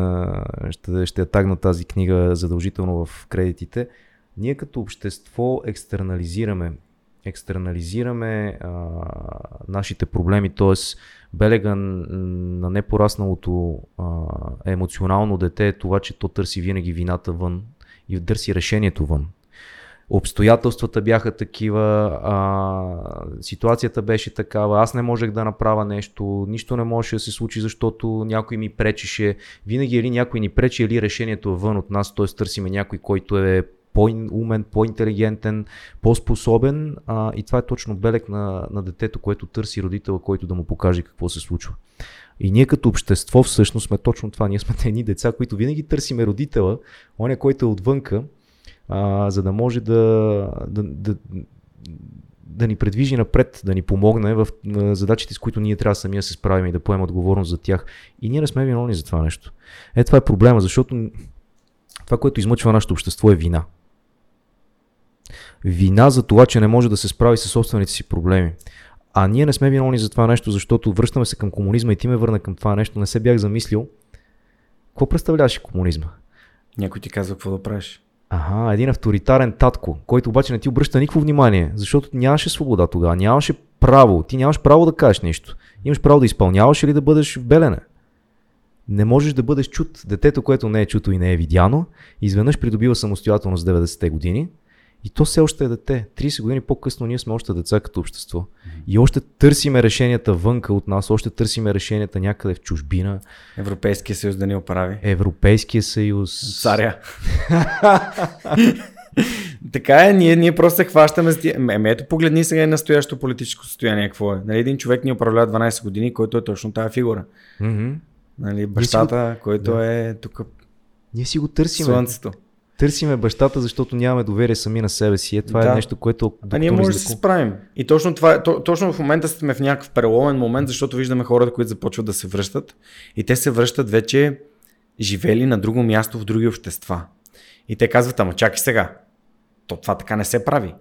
ще, ще тагна тази книга задължително в кредитите. Ние като общество екстернализираме екстернализираме а, нашите проблеми, т.е. белега на непорасналото а, емоционално дете е това, че то търси винаги вината вън и търси решението вън. Обстоятелствата бяха такива, а, ситуацията беше такава, аз не можех да направя нещо, нищо не можеше да се случи, защото някой ми пречеше. Винаги или някой ни пречи, или решението е вън от нас, т.е. търсиме някой, който е по-умен, по-интелигентен, по-способен а, и това е точно белег на, на детето, което търси родител, който да му покаже какво се случва. И ние като общество всъщност сме точно това. Ние сме едни деца, които винаги търсиме родителя, оня, който е отвънка, а, за да може да, да, да, да ни предвижи напред, да ни помогне в задачите, с които ние трябва самия да се справим и да поемем отговорност за тях. И ние не сме виновни за това нещо. Е, това е проблема, защото това, което измъчва нашето общество е вина вина за това, че не може да се справи с собствените си проблеми. А ние не сме виновни за това нещо, защото връщаме се към комунизма и ти ме върна към това нещо. Не се бях замислил. Какво представляваше комунизма? Някой ти казва какво да правиш. Ага, един авторитарен татко, който обаче не ти обръща никакво внимание, защото нямаше свобода тогава, нямаше право, ти нямаш право да кажеш нещо. Имаш право да изпълняваш или да бъдеш в белене. Не можеш да бъдеш чут. Детето, което не е чуто и не е видяно, изведнъж придобива самостоятелност 90-те години И то все още е дете. 30 години по-късно ние сме още деца като общество. И още търсиме решенията вънка от нас, още търсиме решенията някъде в чужбина. Европейския съюз да ни оправи. Европейския съюз. Царя. така е, ние, ние просто се хващаме с тия. Ме, ето погледни сега и настоящото политическо състояние какво е. Нали, един човек ни управлява 12 години, който е точно тази фигура. Mm-hmm. Нали, бащата, го... който Да. е тук Ние си го търсиме. слънцето. Търсиме бащата, защото нямаме доверие сами на себе си. Е, това Да. е нещо, което... А ние доктор може да се справим. И точно, това, е- то, точно в момента сме в някакъв преломен момент, защото виждаме хората, които започват да се връщат. И те се връщат вече живели на друго място в други общества. И те казват, ама чакай сега. То това така не се прави.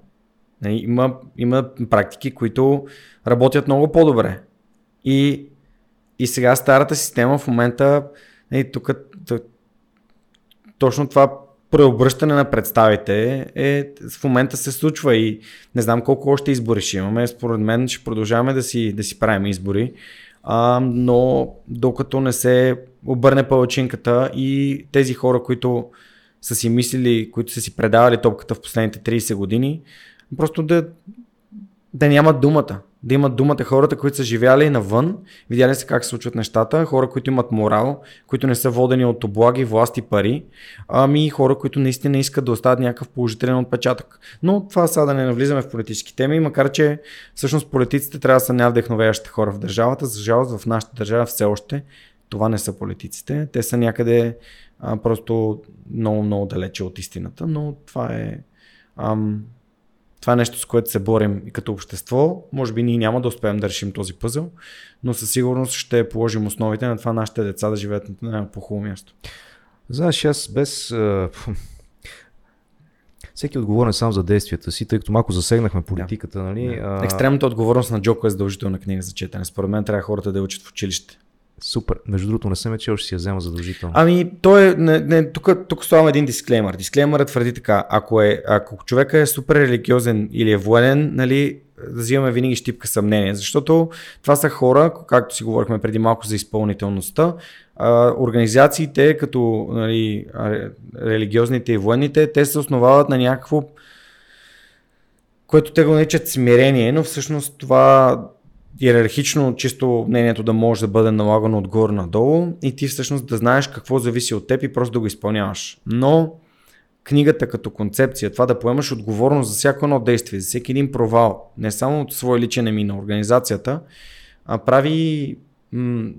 Има, има практики, които работят много по-добре. И, и сега старата система в момента, тук точно това преобръщане на представите е, в момента се случва и не знам колко още избори ще имаме. Според мен ще продължаваме да си, да си правим избори, а, но докато не се обърне палачинката и тези хора, които са си мислили, които са си предавали топката в последните 30 години, просто да, да нямат думата. Да имат думата хората, които са живяли навън, видяли са как се случват нещата, хора, които имат морал, които не са водени от облаги, власти, пари, ами и хора, които наистина искат да оставят някакъв положителен отпечатък. Но това сега да не навлизаме в политически теми, макар че всъщност политиците трябва да са най-вдъхновяващите хора в държавата. За жалост в нашата държава все още това не са политиците. Те са някъде а, просто много, много далече от истината, но това е ам, това е нещо, с което се борим и като общество. Може би ние няма да успеем да решим този пъзъл, но със сигурност ще положим основите на това нашите деца да живеят на по-хубаво място. Знаеш, аз без... Всеки е отговорен сам за действията си, тъй като малко засегнахме политиката, нали? А... Екстремната отговорност на Джоко е задължителна книга за четене. Според мен трябва хората да учат в училище. Супер. Между другото, не съм е чел, ще си я взема задължително. Ами, той е. Не, не, тук, тук слагам един дисклеймър. Дисклеймърът твърди така: ако, е, ако човека е супер религиозен или е военен, нали, да взимаме винаги щипка съмнение. Защото това са хора, както си говорихме преди малко за изпълнителността, а, организациите, като нали, ре- религиозните и военните, те се основават на някакво което те го наричат смирение, но всъщност това иерархично чисто мнението да може да бъде налагано отгоре надолу и ти всъщност да знаеш какво зависи от теб и просто да го изпълняваш. Но книгата като концепция, това да поемаш отговорност за всяко едно действие, за всеки един провал, не само от своя личен еми на организацията, а прави м-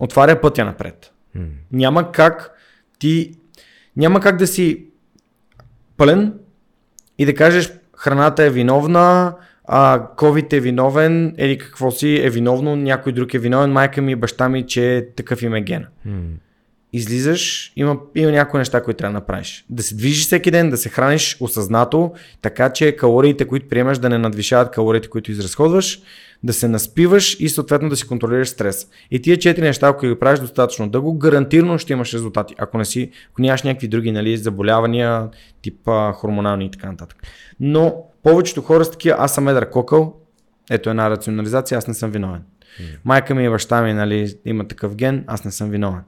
отваря пътя напред. М. Няма как ти няма как да си пълен и да кажеш храната е виновна, а COVID е виновен, или какво си е виновно, някой друг е виновен, майка ми, баща ми, че такъв им е ген. М. Излизаш, има, има някои неща, които трябва да направиш. Да се движиш всеки ден, да се храниш осъзнато, така че калориите, които приемаш, да не надвишават калориите, които изразходваш, да се наспиваш и съответно да си контролираш стрес. И тия четири неща, ако ги правиш достатъчно дълго, гарантирано ще имаш резултати. Ако не си, ако нямаш някакви други нали, заболявания, типа хормонални и така нататък. Но повечето хора са такива, аз съм едър кокъл, ето една рационализация, аз не съм виновен. Майка ми и баща ми нали, има такъв ген, аз не съм виновен.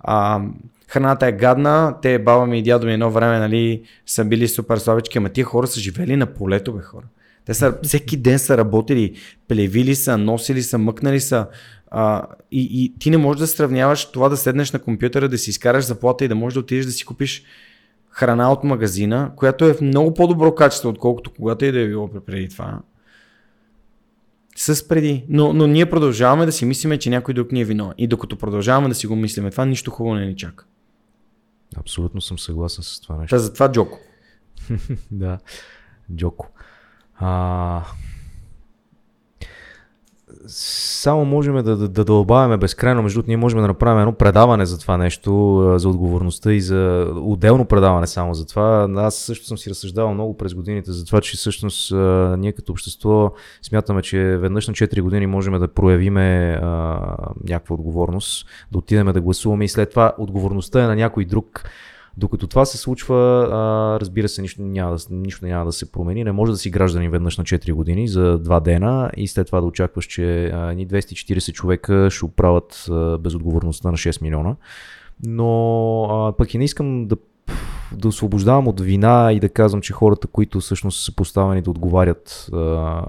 А, храната е гадна, те баба ми и дядо ми едно време нали, са били супер слабички, ама тия хора са живели на полето, бе хора. Те са, всеки ден са работили, плевили са, носили са, мъкнали са. А, и, и ти не можеш да сравняваш това да седнеш на компютъра, да си изкараш заплата и да можеш да отидеш да си купиш храна от магазина, която е в много по-добро качество, отколкото когато и да е било преди това. С преди. Но, но ние продължаваме да си мислиме, че някой друг ни е виновен. И докато продължаваме да си го мислиме, това нищо хубаво не ни чака. Абсолютно съм съгласен с това нещо. Та затова Джоко. да, Джоко. А... Само можем да, да, да дълбаваме безкрайно, между другото ние можем да направим едно предаване за това нещо, за отговорността и за отделно предаване само за това. Аз също съм си разсъждавал много през годините за това, че всъщност ние като общество смятаме, че веднъж на 4 години можем да проявиме а, някаква отговорност, да отидем да гласуваме и след това отговорността е на някой друг. Докато това се случва, а, разбира се, нищо няма, нищо няма да се промени. Не може да си гражданин веднъж на 4 години за 2 дена и след това да очакваш, че а, ни 240 човека ще оправят а, безотговорността на 6 милиона. Но а, пък и не искам да да освобождавам от вина и да казвам, че хората, които всъщност са поставени да отговарят а,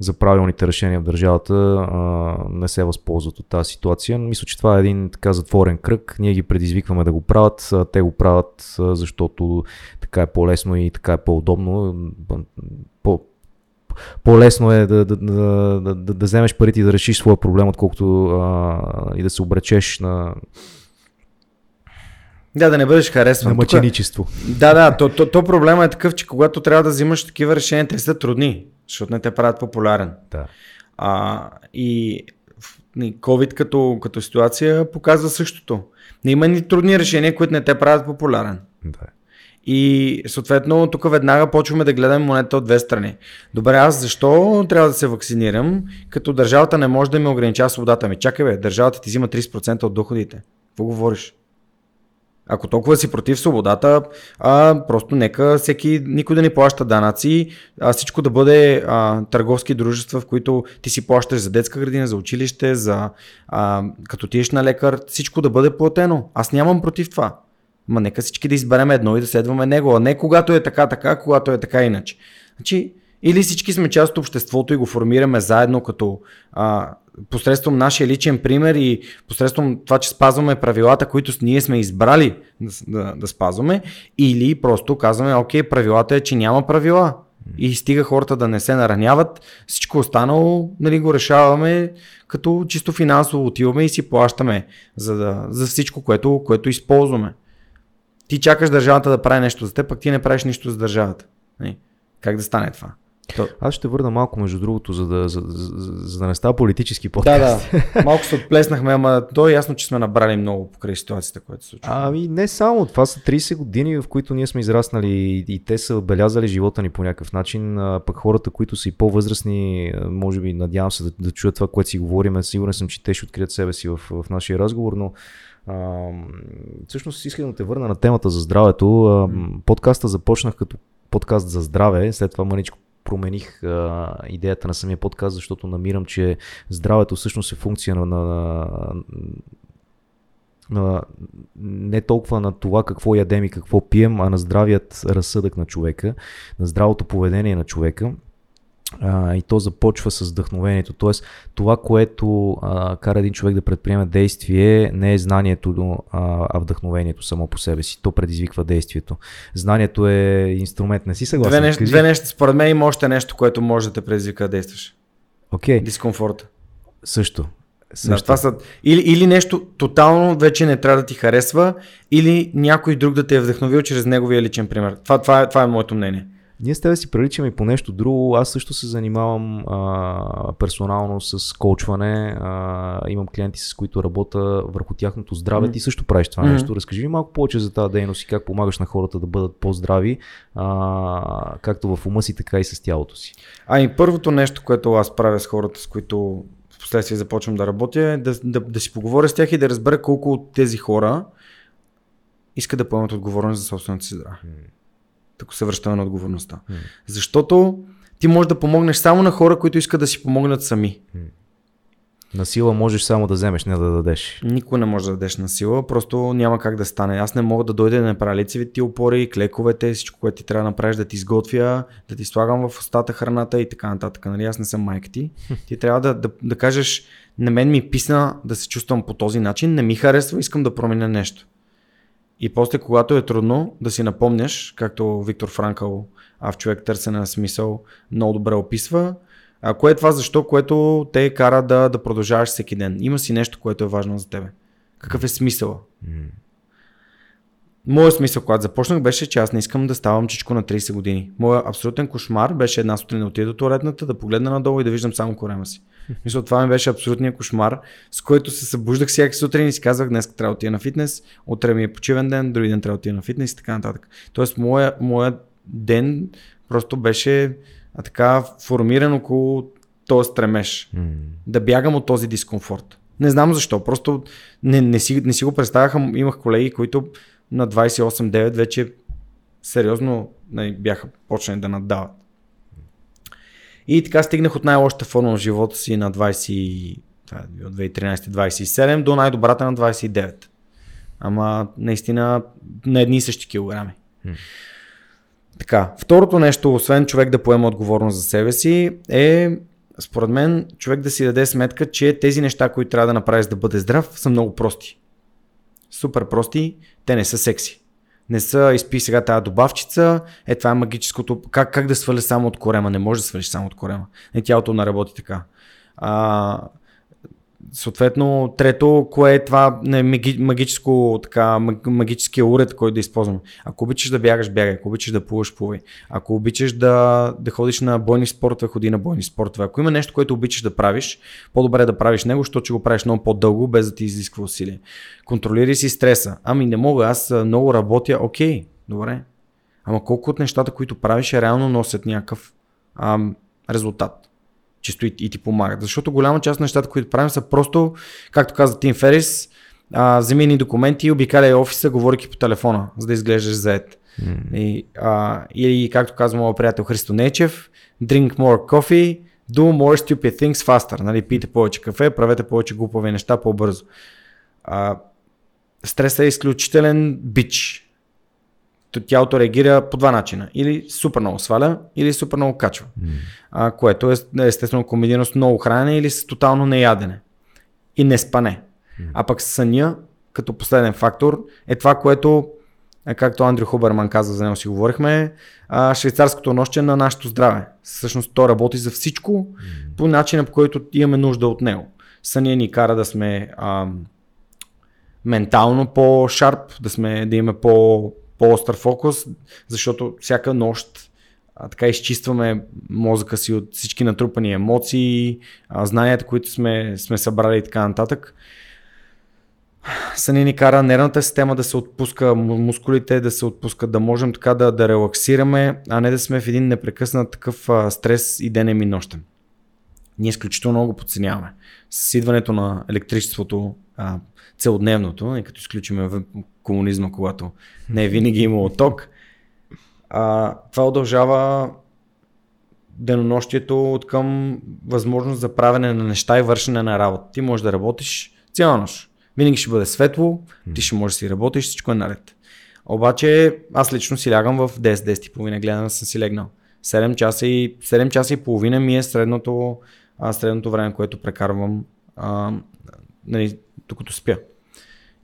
за правилните решения в държавата, а, не се възползват от тази ситуация. Мисля, че това е един така затворен кръг. Ние ги предизвикваме да го правят, а, те го правят, а, защото така е по-лесно и така е по-удобно. По, по-лесно е да, да, да, да, да, вземеш парите и да решиш своя проблем, отколкото а, и да се обречеш на, да, да не бъдеш харесван. на мъченичество. Тук, да, да, то, то, то проблема е такъв, че когато трябва да взимаш такива решения, те са трудни, защото не те правят популярен. Да. А, и COVID като, като ситуация показва същото. Не има ни трудни решения, които не те правят популярен. Да. И съответно тук веднага почваме да гледаме монета от две страни. Добре, аз защо трябва да се вакцинирам, като държавата не може да ми ограничава свободата ми? Чакай бе, държавата ти взима 30% от доходите. Какво говориш? Ако толкова си против свободата, а, просто нека всеки, никой да не плаща данъци, а всичко да бъде а, търговски дружества, в които ти си плащаш за детска градина, за училище, за а, като тиеш на лекар, всичко да бъде платено. Аз нямам против това. Ма нека всички да изберем едно и да следваме него, а не когато е така, така, когато е така иначе. Значи, или всички сме част от обществото и го формираме заедно като а, посредством нашия личен пример и посредством това, че спазваме правилата, които ние сме избрали да, да, да спазваме, или просто казваме, окей, правилата е, че няма правила. И стига хората да не се нараняват, всичко останало нали, го решаваме като чисто финансово отиваме и си плащаме за, да, за всичко, което, което използваме. Ти чакаш държавата да прави нещо за теб, пък ти не правиш нищо за държавата. Нали? Как да стане това? То... Аз ще върна малко, между другото, за да, за, за, за, да не става политически Да, подкаст. да. Малко се отплеснахме, ама то е ясно, че сме набрали много покрай ситуацията, която се случва. Ами не само, това са 30 години, в които ние сме израснали и, те са белязали живота ни по някакъв начин, а пък хората, които са и по-възрастни, може би надявам се да, да чуят това, което си говорим, сигурен съм, че те ще открият себе си в, в нашия разговор, но а, всъщност искам да те върна на темата за здравето. А, подкаста започнах като подкаст за здраве, след това мъничко промених а, идеята на самия подкаст, защото намирам, че здравето всъщност е функция на, на, на, не толкова на това какво ядем и какво пием, а на здравият разсъдък на човека, на здравото поведение на човека. А, и то започва с вдъхновението. Тоест, това, което а, кара един човек да предприеме действие, не е знанието, а, а вдъхновението само по себе си. То предизвиква действието. Знанието е инструмент. Не си съгласен? Две, Кажи. две неща. Според мен има още нещо, което може да те предизвика да действаш. Окей, Дискомфорт. също. Да, също. това са, или, или нещо тотално вече не трябва да ти харесва, или някой друг да те е вдъхновил чрез неговия личен пример. Това, това, е, това е моето мнение. Ние с тебе си приличаме и по нещо друго. Аз също се занимавам а, персонално с коучване. А, имам клиенти, с които работя върху тяхното здраве. Мгм. Ти също правиш това Мгм. нещо. Разкажи ми малко повече за тази дейност и как помагаш на хората да бъдат по-здрави, а, както в ума си, така и с тялото си. А и първото нещо, което аз правя с хората, с които в последствие започвам да работя, е да, да, да си поговоря с тях и да разбера колко от тези хора искат да поемат отговорност за собственото си здраве. Тако се връщаме на отговорността. М. Защото ти можеш да помогнеш само на хора, които искат да си помогнат сами. На сила можеш само да вземеш, не да дадеш. Никой не може да дадеш на сила, просто няма как да стане. Аз не мога да дойда да направя лицевите ти опори, клековете, всичко, което ти трябва да направиш, да ти изготвя, да ти слагам в устата храната и така нататък. Нали? Аз не съм майка ти. Ти трябва да, да, да кажеш, на мен ми писна да се чувствам по този начин, не ми харесва, искам да променя нещо. И после, когато е трудно, да си напомняш, както Виктор Франкъл, а в човек търсене на смисъл, много добре описва, а кое е това защо, което те кара да, да продължаваш всеки ден? Има си нещо, което е важно за тебе. Какъв е смисъла? Моят смисъл, когато започнах, беше, че аз не искам да ставам чичко на 30 години. Моят абсолютен кошмар беше една сутрин да отида до туалетната, да погледна надолу и да виждам само корема си. Мисля, това ми беше абсолютният кошмар, с който се събуждах всяка сутрин и си казвах, днес трябва да отида на фитнес, утре ми е почивен ден, други ден трябва да отида на фитнес и така нататък. Тоест, моя, моя ден просто беше а, така формиран около този стремеж да бягам от този дискомфорт. Не знам защо, просто не, не, си, не си го представяха. Имах колеги, които на 28-9 вече сериозно нали, бяха почнали да наддават. И така стигнах от най-лошата форма в живота си на 20, това е било 2013-27 до най-добрата на 29. Ама наистина на едни и същи килограми. Така, второто нещо, освен човек да поема отговорност за себе си, е според мен човек да си даде сметка, че тези неща, които трябва да направиш да бъде здрав, са много прости. Супер прости, те не са секси. Не са изпи сега тази добавчица, е това е магическото, как, как да сваля само от корема, не може да свалиш само от корема. Не тялото не работи така. А, Съответно, трето, кое е това не, магическо, така, магическия уред, който да използвам. Ако обичаш да бягаш, бягай. Ако обичаш да плуваш, плувай. Ако обичаш да, да ходиш на бойни спортове, ходи на бойни спортове. Ако има нещо, което обичаш да правиш, по-добре е да правиш него, защото че го правиш много по-дълго, без да ти изисква усилие. Контролирай си стреса. Ами не мога, аз много работя. Окей, добре. Ама колко от нещата, които правиш, реално носят някакъв ам, резултат чисто и, и ти помагат. Защото голяма част от нещата, които правим са просто, както каза Тим Ферис, а, вземи ни документи, обикаляй офиса, говорики по телефона, за да изглеждаш заед. Mm. И, а, или, както казва моят приятел Христо Нечев, drink more coffee, do more stupid things faster. Нали, пийте повече кафе, правете повече глупави неща по-бързо. А, стресът е изключителен бич тялото реагира по два начина. Или супер много сваля, или супер много качва. Mm. А, което е естествено комбинирано с много хранене или с тотално неядене. И не спане. Mm. А пък съня, като последен фактор, е това, което, както Андрю Хуберман каза, за него си говорихме, а, швейцарското нощче на нашето здраве. Всъщност то работи за всичко mm. по начина, по който имаме нужда от него. Съня ни кара да сме а, ментално по-шарп, да, сме, да имаме по по-остър фокус, защото всяка нощ а, така изчистваме мозъка си от всички натрупани емоции, а, знанията, които сме, сме събрали и така нататък. Съни ни кара нервната система да се отпуска, мускулите да се отпускат, да можем така да, да релаксираме, а не да сме в един непрекъснат такъв а, стрес и денем и нощен. Ние изключително много подценяваме. С идването на електричеството, а, целодневното, и като изключиме комунизма, когато не е винаги имало ток, а, това удължава денонощието от към възможност за правене на неща и вършене на работа. Ти можеш да работиш цяла нощ. Винаги ще бъде светло, ти ще можеш да си работиш, всичко е наред. Обаче аз лично си лягам в 10-10 и половина, гледам съм си легнал. 7 часа и, 7 часа и половина ми е средното, а, средното време, което прекарвам а, нали, докато спя.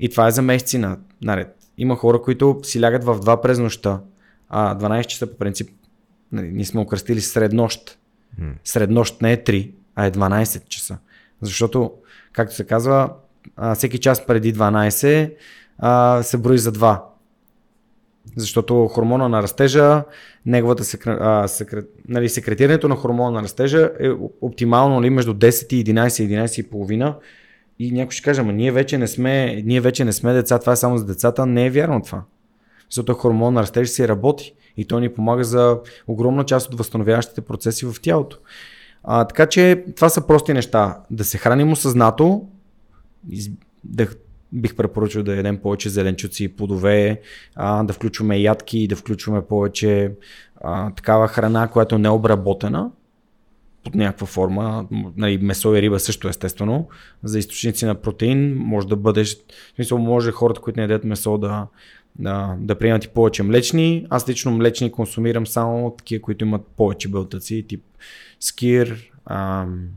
И това е за месеци на, наред. Има хора, които си лягат в 2 през нощта, а 12 часа по принцип, нали, ние сме окръстили среднощ. Mm. Среднощ не е 3, а е 12 часа. Защото, както се казва, всеки час преди 12 а, се брои за 2. Защото хормона на растежа, неговата секре, а, секре, нали, секретирането на хормона на растежа е оптимално ли, между 10 и 11, 11 и половина и някой ще каже, ама ние вече не сме, ние вече не сме деца, това е само за децата. Не е вярно това. Защото хормон на растеж си работи и той ни помага за огромна част от възстановяващите процеси в тялото. А, така че това са прости неща. Да се храним осъзнато, да, бих препоръчал да ядем повече зеленчуци и плодове, а, да включваме ядки, да включваме повече а, такава храна, която не е обработена, под някаква форма. Нали, месо и риба също естествено. За източници на протеин може да бъдеш, в смисъл може хората, които не ядат месо да, да, да приемат и повече млечни. Аз лично млечни консумирам само такива, които имат повече белтъци, тип скир, ам,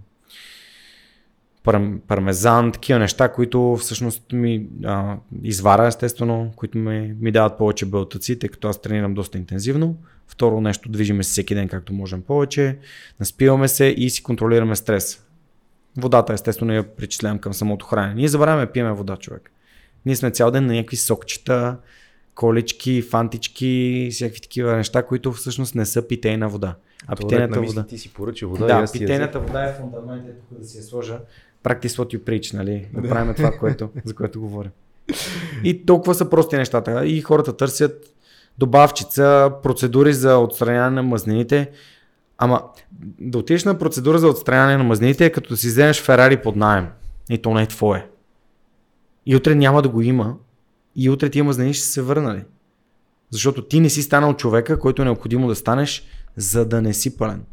пармезан, такива неща, които всъщност ми а, извара естествено, които ми, ми дават повече белтъци, тъй като аз тренирам доста интензивно. Второ нещо, движиме се всеки ден както можем повече, наспиваме се и си контролираме стрес. Водата естествено я причислявам към самото хранене. Ние забравяме пиеме вода, човек. Ние сме цял ден на някакви сокчета, колички, фантички, всякакви такива неща, които всъщност не са питейна вода. А питейната вода. Ти си поръча вода. Да, питейната вода е фундамент, тук да си я сложа. Practice what you preach, нали? Да правим това, което, за което говоря. И толкова са прости нещата. И хората търсят добавчица, процедури за отстраняване на мазнините. Ама да отидеш на процедура за отстраняване на мазнините е като да си вземеш Ферари под найем. И то не е твое. И утре няма да го има. И утре тия мазнини ще се върнали. Защото ти не си станал човека, който е необходимо да станеш, за да не си пълен.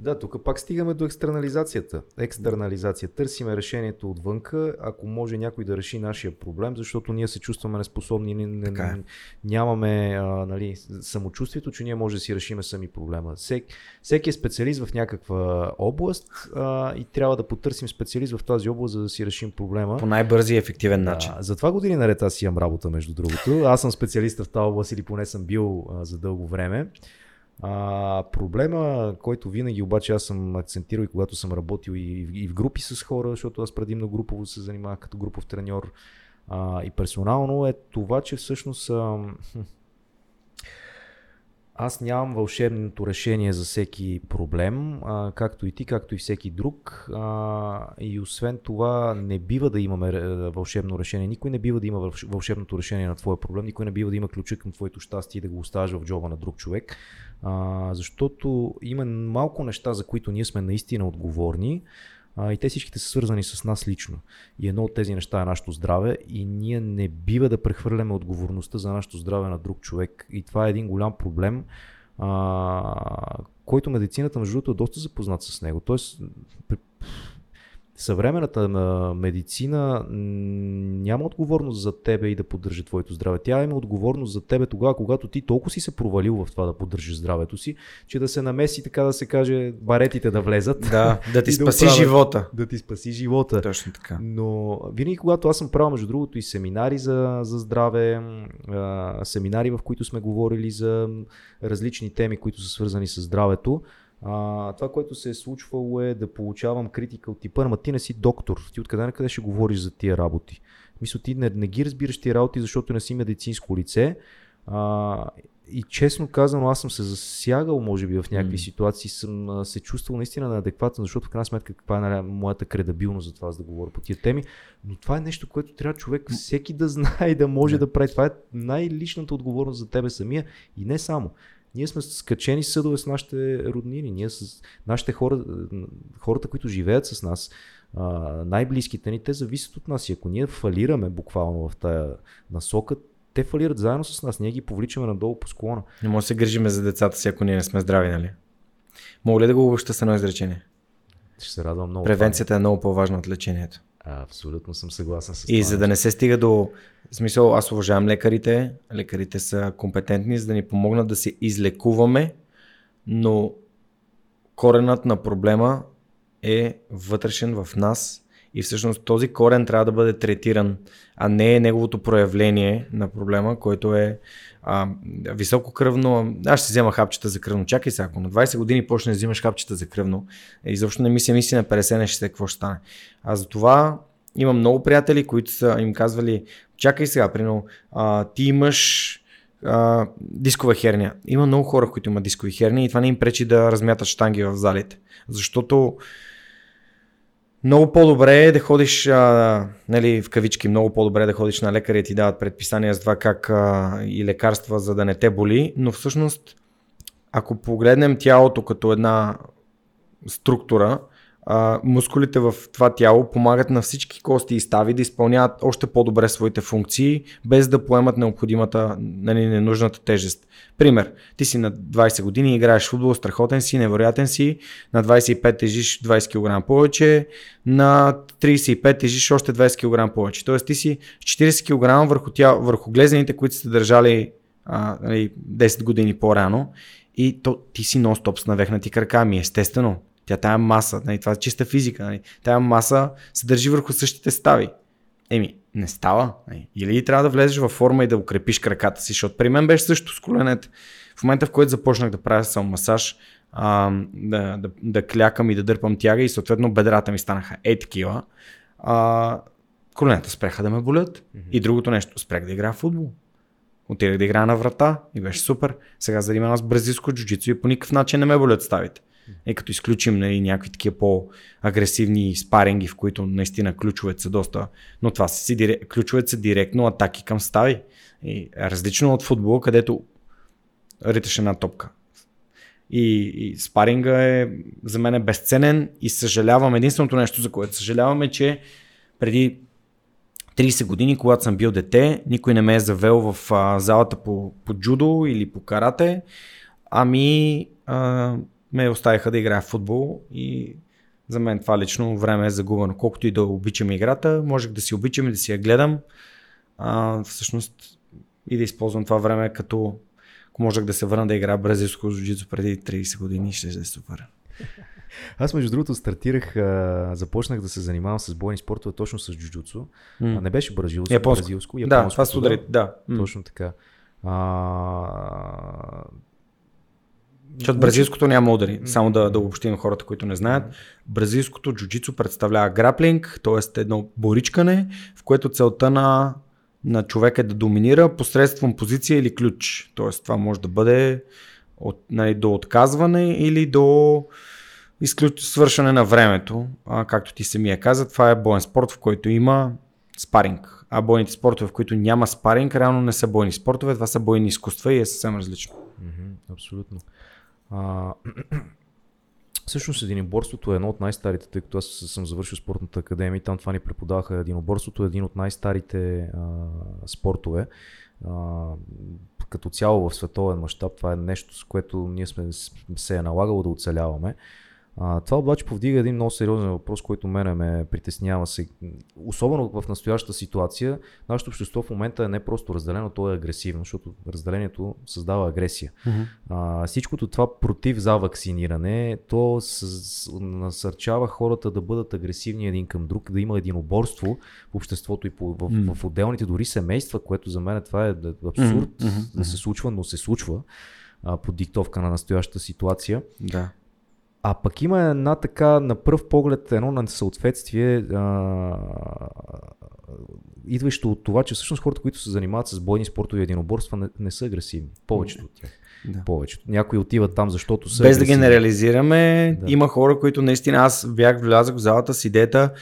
Да, тук пак стигаме до екстернализацията. Екстернализация. Търсиме решението отвънка, ако може някой да реши нашия проблем, защото ние се чувстваме неспособни, не, не, Така е. нямаме а, нали, самочувствието, че ние може да си решиме сами проблема. Всек, всеки е специалист в някаква област а, и трябва да потърсим специалист в тази област, за да си решим проблема. По най-бързи и ефективен начин. Да, затова години наред аз имам работа, между другото. Аз съм специалист в тази област или поне съм бил а, за дълго време. А, проблема, който винаги обаче аз съм акцентирал и когато съм работил и, и в групи с хора, защото аз предимно групово се занимавах като групов треньор а, и персонално е това, че всъщност а, аз нямам вълшебното решение за всеки проблем, а, както и ти, както и всеки друг. А, и освен това, не бива да имаме е, вълшебно решение. Никой не бива да има вълш- вълшебното решение на твоя проблем. Никой не бива да има ключа към твоето щастие и да го оставаш в джоба на друг човек. А, защото има малко неща, за които ние сме наистина отговорни. А, и те всичките са свързани с нас лично. И едно от тези неща е нашето здраве и ние не бива да прехвърляме отговорността за нашето здраве на друг човек. И това е един голям проблем, а, който медицината, между другото, е доста запознат с него. Тоест, съвременната медицина няма отговорност за тебе и да поддържа твоето здраве. Тя има отговорност за тебе тогава, когато ти толкова си се провалил в това да поддържиш здравето си, че да се намеси, така да се каже, баретите да влезат. Да, да ти да спаси оправят. живота. Да ти спаси живота. Точно така. Но винаги, когато аз съм правил, между другото, и семинари за, за здраве, а, семинари, в които сме говорили за различни теми, които са свързани с здравето, а, това, което се е случвало е да получавам критика от типа, ама ти не си доктор, ти откъде на къде ще говориш за тия работи? Мисля, ти не, не ги разбираш тия работи, защото не си медицинско лице. А, и честно казано, аз съм се засягал, може би, в някакви М. ситуации, съм се чувствал наистина неадекватен, защото в крайна сметка каква е моята кредабилност за това, за да говоря по тия теми. Но това е нещо, което трябва човек всеки да знае и да може да, Да. прави. Това е най-личната отговорност за тебе самия и не само. Ние сме скачени съдове с нашите роднини, ние с нашите хора, хората, които живеят с нас, най-близките ни, те зависят от нас. И ако ние фалираме буквално в тая насока, те фалират заедно с нас. Ние ги повличаме надолу по склона. Не може да се грижиме за децата си, ако ние не сме здрави, нали? Мога ли да го обобща с едно изречение? Ще се радвам много. Превенцията е много по-важна от лечението. Абсолютно съм съгласен с И това. за да не се стига до... В смисъл, аз уважавам лекарите. Лекарите са компетентни, за да ни помогнат да се излекуваме, но коренът на проблема е вътрешен в нас и всъщност този корен трябва да бъде третиран, а не е неговото проявление на проблема, който е а, високо кръвно. Аз ще взема хапчета за кръвно. Чакай сега, ако на 20 години почнеш да взимаш хапчета за кръвно, изобщо не ми се мисли на 50 на 60 какво ще стане. А за това имам много приятели, които са им казвали, чакай сега, прино, а, ти имаш а, дискова херния. Има много хора, които имат дискови херни и това не им пречи да размятат штанги в залите. Защото много по-добре е да ходиш, а, нали, в кавички, много по-добре е да ходиш на лекаря и ти дават предписания за това как а, и лекарства, за да не те боли, но всъщност, ако погледнем тялото като една структура, а, мускулите в това тяло помагат на всички кости и стави да изпълняват още по-добре своите функции, без да поемат необходимата, нали, ненужната тежест. Пример, ти си на 20 години, играеш футбол, страхотен си, невероятен си, на 25 тежиш 20 кг повече, на 35 тежиш още 20 кг повече. Тоест ти си 40 кг върху, тя, върху глезените, които сте държали а, нали, 10 години по-рано и то, ти си нон-стоп с навехнати крака. Ами естествено, тя тая маса, нали, това е чиста физика, нали, тая маса се държи върху същите стави. Еми, не става. Нали. Или трябва да влезеш във форма и да укрепиш краката си, защото при мен беше също с коленете. В момента, в който започнах да правя само масаж, а, да, да, да клякам и да дърпам тяга и съответно бедрата ми станаха е такива, а, колената спряха да ме болят. Mm-hmm. И другото нещо, спрях да играя в футбол. Отидах да играя на врата и беше супер. Сега занимавам с бразилско джуджицу и по никакъв начин не ме болят ставите. И като изключим нали, някакви такива по-агресивни спаринги, в които наистина ключовете са доста, но това са си ключовете са директно атаки към стави. И е различно от футбол, където риташ една топка. И, и спаринга е за мен е безценен и съжалявам. Единственото нещо, за което съжалявам е, че преди 30 години, когато съм бил дете, никой не ме е завел в а, залата по, по джудо или по карате. Ами, а, ме оставиха да играя в футбол и за мен това лично време е загубено. Колкото и да обичам играта, можех да си обичам и да си я гледам. А, всъщност и да използвам това време като ако можех да се върна да играя бразилско джуджицу преди 30 години, ще е супер. Аз между другото стартирах, а, започнах да се занимавам с бойни спортове точно с джуджуцу. Mm. А не беше бразилско, японско. бразилско. Да, това се удари, да. да. Точно така. А... Защото бразилското няма удари. Само да, да обобщим хората, които не знаят. Бразилското джуджицу представлява граплинг, т.е. едно боричкане, в което целта на, на човека е да доминира посредством позиция или ключ. Т.е. това може да бъде от, нали, до отказване или до изключ... свършване на времето. А, както ти самия каза, това е боен спорт, в който има спаринг. А бойните спортове, в които няма спаринг, реално не са бойни спортове, това са бойни изкуства и е съвсем различно. Mm-hmm, абсолютно. А, всъщност единоборството е едно от най-старите, тъй като аз съм завършил спортната академия и там това ни преподаваха. Единоборството е един от най-старите а, спортове. А, като цяло в световен мащаб това е нещо, с което ние сме се е налагало да оцеляваме. А, това обаче повдига един много сериозен въпрос, който мене ме притеснява се. Особено в настоящата ситуация, нашето общество в момента е не просто разделено, то е агресивно, защото разделението създава агресия. Mm-hmm. А, всичкото това против за вакциниране, то с, насърчава хората да бъдат агресивни един към друг, да има един оборство в обществото и по, в, mm-hmm. в отделните дори семейства, което за мен това е абсурд mm-hmm. да се случва, но се случва а, под диктовка на настоящата ситуация. Да. А пък има една така на пръв поглед едно несъответствие, а, идващо от това, че всъщност хората, които се занимават с бойни спортови единоборства, не, не са агресивни. Повечето от тях. Да. Повечето. Някои отиват там, защото са. Без агресивни. да генерализираме, да. има хора, които наистина аз бях влязък в залата с идеята,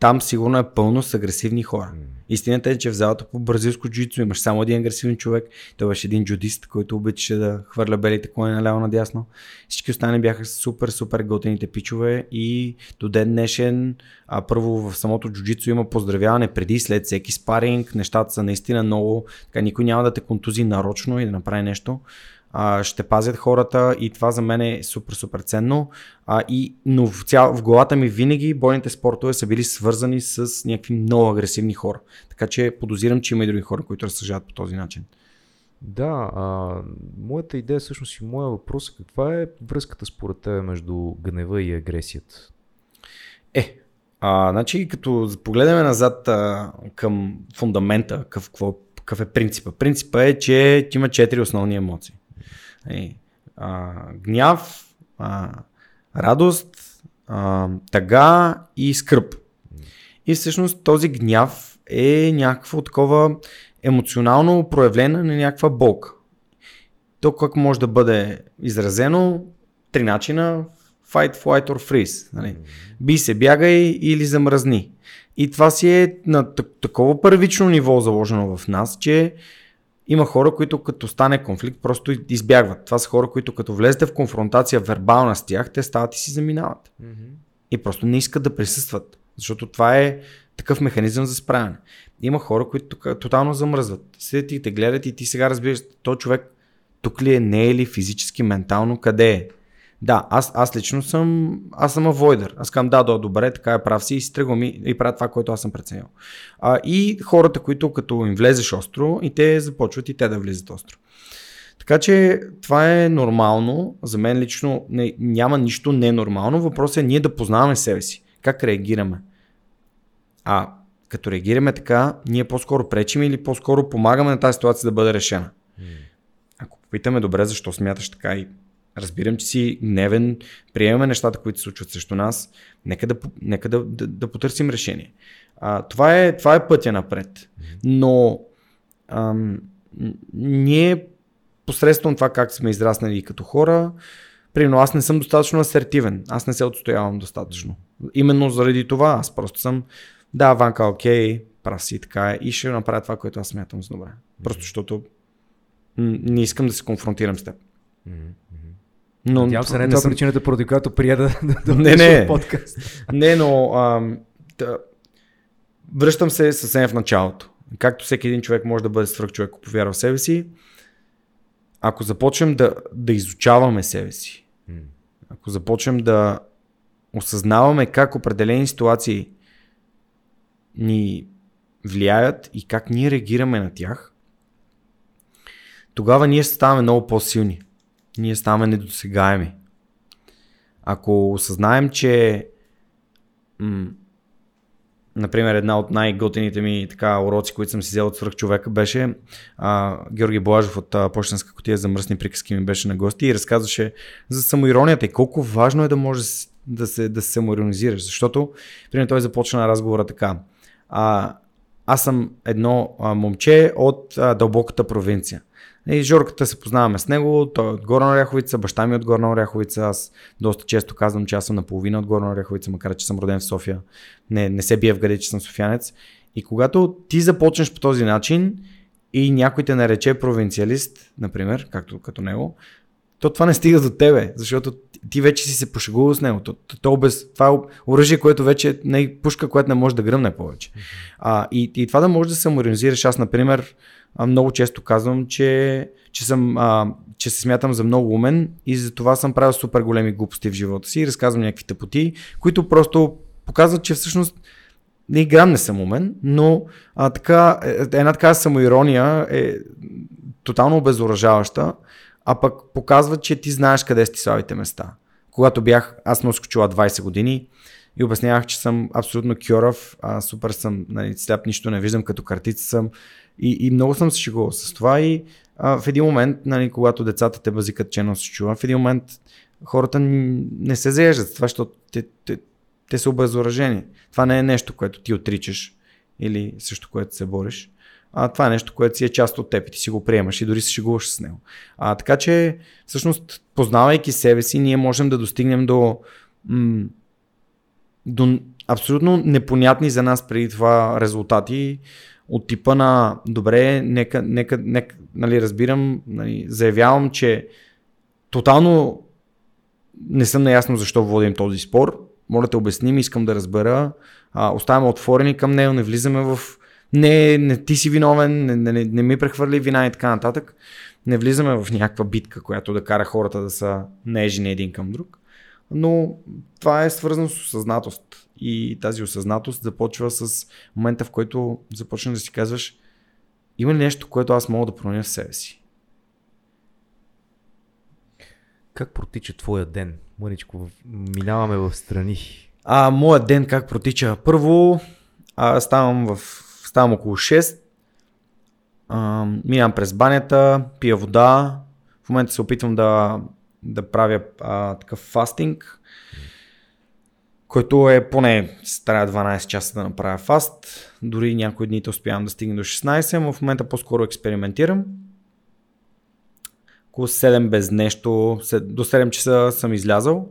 там сигурно е пълно с агресивни хора. Mm. Истината е, че в залата по бразилско джуджицу имаш само един агресивен човек. Той беше един джудист, който обичаше да хвърля белите кони наляво надясно. Всички останали бяха супер, супер готените пичове и до ден днешен а, първо в самото джуджицу има поздравяване преди и след всеки спаринг. Нещата са наистина много. Така, никой няма да те контузи нарочно и да направи нещо а, ще пазят хората и това за мен е супер, супер ценно. А, и, но в, цял, в главата ми винаги бойните спортове са били свързани с някакви много агресивни хора. Така че подозирам, че има и други хора, които разсъждават по този начин. Да, а, моята идея всъщност и моя въпрос е каква е връзката според теб между гнева и агресията? Е, а, значи като погледнем назад а, към фундамента, какъв, какъв е принципа. Принципа е, че има четири основни емоции. А, гняв, радост, тъга и скръп. И всъщност този гняв е някакво такова емоционално проявление на някаква болка. То как може да бъде изразено? Три начина. Fight, flight or freeze. Нали? Би се, бягай или замръзни. И това си е на такова първично ниво заложено в нас, че има хора, които като стане конфликт, просто избягват. Това са хора, които като влезете в конфронтация вербална с тях, те стават и си заминават. Mm-hmm. И просто не искат да присъстват. Защото това е такъв механизъм за справяне. Има хора, които тук, тотално замръзват. Седят и те гледат и ти сега разбираш, то човек тук ли е, не е ли физически, ментално, къде е? Да, аз, аз лично съм, аз съм авойдер. Аз казвам, да, да, добре, така е прав си и си тръгвам и, и правя това, което аз съм преценил. А, и хората, които като им влезеш остро и те започват и те да влизат остро. Така че това е нормално. За мен лично не, няма нищо ненормално. Въпросът е ние да познаваме себе си. Как реагираме. А като реагираме така, ние по-скоро пречим или по-скоро помагаме на тази ситуация да бъде решена. Ако попитаме добре защо смяташ така и Разбирам, че си гневен, приемаме нещата, които се случват срещу нас, нека да, нека да, да, да потърсим решение. А, това, е, това е пътя напред. Но ам, ние посредством това как сме израснали като хора, примерно аз не съм достатъчно асертивен, аз не се отстоявам достатъчно. Именно заради това аз просто съм, да, Ванка, окей, прав си така е и ще направя това, което аз смятам за добре. Просто защото не искам да се конфронтирам с теб. Но, Надявам се, не е това съм... причината, поради която прия да, да не, не. подкаст. Не, но ам, да, връщам се съвсем в началото. Както всеки един човек може да бъде свръх човек, ако повярва в себе си, ако започнем да, да изучаваме себе си, ако започнем да осъзнаваме как определени ситуации ни влияят и как ние реагираме на тях, тогава ние ставаме много по-силни. Ние ставаме недосегаеми. Ако осъзнаем, че м- например, една от най-готените ми така, уроци, които съм си взел от свръх човека беше а, Георги Блажов от а, Почтенска котия за мръсни приказки ми беше на гости и разказваше за самоиронията и колко важно е да може да се, да се самоиронизираш. Защото, примерно, той започна разговора така. А, аз съм едно а, момче от а, дълбоката провинция. И Жорката се познаваме с него, той е от Горна Оряховица, баща ми е от Горна Оряховица, аз доста често казвам, че аз съм наполовина от Горна Оряховица, макар че съм роден в София. Не, не се бие в гъде, че съм софиянец. И когато ти започнеш по този начин и някой те нарече провинциалист, например, както като него, то това не стига до тебе, защото ти вече си се пошегувал с него. То, то, то без, това е оръжие, което вече не е пушка, която не може да гръмне повече. А, и, и това да можеш да се самоорганизираш. Аз, например, много често казвам, че, че, съм, а, че се смятам за много умен и за това съм правил супер големи глупости в живота си и разказвам някакви тъпоти, които просто показват, че всъщност не грам не съм умен, но а, така, е, една така самоирония е тотално обезоръжаваща, а пък показва, че ти знаеш къде са ти слабите места. Когато бях, аз носих чула 20 години и обяснявах, че съм абсолютно кьорав, а, супер съм, нали, сляп, нищо не виждам, като картица съм и, и много съм се шегувал с това и а, в един момент, нали, когато децата те базикат, че носи чува, в един момент хората не се заеждат с това, защото те, те, те са обезоръжени. Това не е нещо, което ти отричаш или също което се бориш. А, това е нещо, което си е част от теб и ти си го приемаш и дори се шегуваш с него. А, така че, всъщност, познавайки себе си, ние можем да достигнем до, м- до абсолютно непонятни за нас преди това резултати от типа на добре, нека, нека, нека нали, разбирам, нали, заявявам, че тотално не съм наясно защо водим този спор. Моля да те обясним, искам да разбера. А, оставаме отворени към него, не влизаме в не, не ти си виновен, не, не, не ми прехвърли вина и така нататък. Не влизаме в някаква битка, която да кара хората да са нежени един към друг. Но това е свързано с осъзнатост. И тази осъзнатост започва с момента, в който започнеш да си казваш има ли нещо, което аз мога да променя в себе си? Как протича твоя ден? Мъничко, минаваме в страни. А, моят ден как протича? Първо, а, ставам, в, ставам около 6, а, минавам през банята, пия вода, в момента се опитвам да, да правя а, такъв фастинг, който е поне трябва 12 часа да направя фаст. Дори някои дни успявам да стигна до 16, но в момента по-скоро експериментирам. Около 7 без нещо, до 7 часа съм излязал.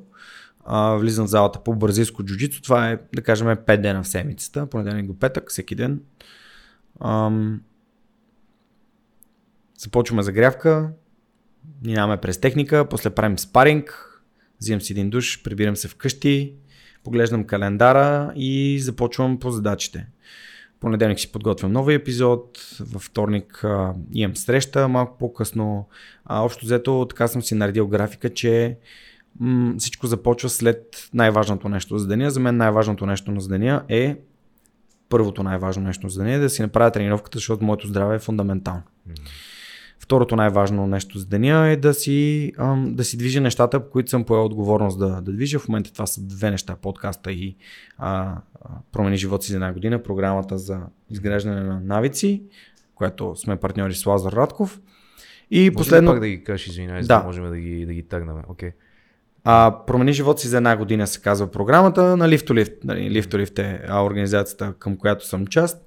Влизам в залата по бразилско джуджицу. Това е, да кажем, 5 дена в седмицата, понеделник до петък, всеки ден. Ам... Започваме загрявка, минаваме през техника, после правим спаринг, взимам си един душ, прибирам се вкъщи, поглеждам календара и започвам по задачите. Понеделник си подготвям нови епизод, във вторник а, имам среща малко по-късно. А, общо взето така съм си наредил графика, че м- всичко започва след най-важното нещо за деня. За мен най-важното нещо на деня е първото най-важно нещо за деня е да си направя тренировката, защото моето здраве е фундаментално. Mm-hmm. Второто най-важно нещо за деня е да си, ам, да си движа нещата, по които съм поел отговорност да, да движа. В момента това са две неща, подкаста и а, промени живота си за една година, програмата за изграждане на навици, която сме партньори с Лазар Радков. И Може последно... пак да ги кажеш, извинявай, да. да можем да ги, да ги тъгнем. Okay. А, промени живота си за една година се казва програмата на to Lift е организацията, към която съм част.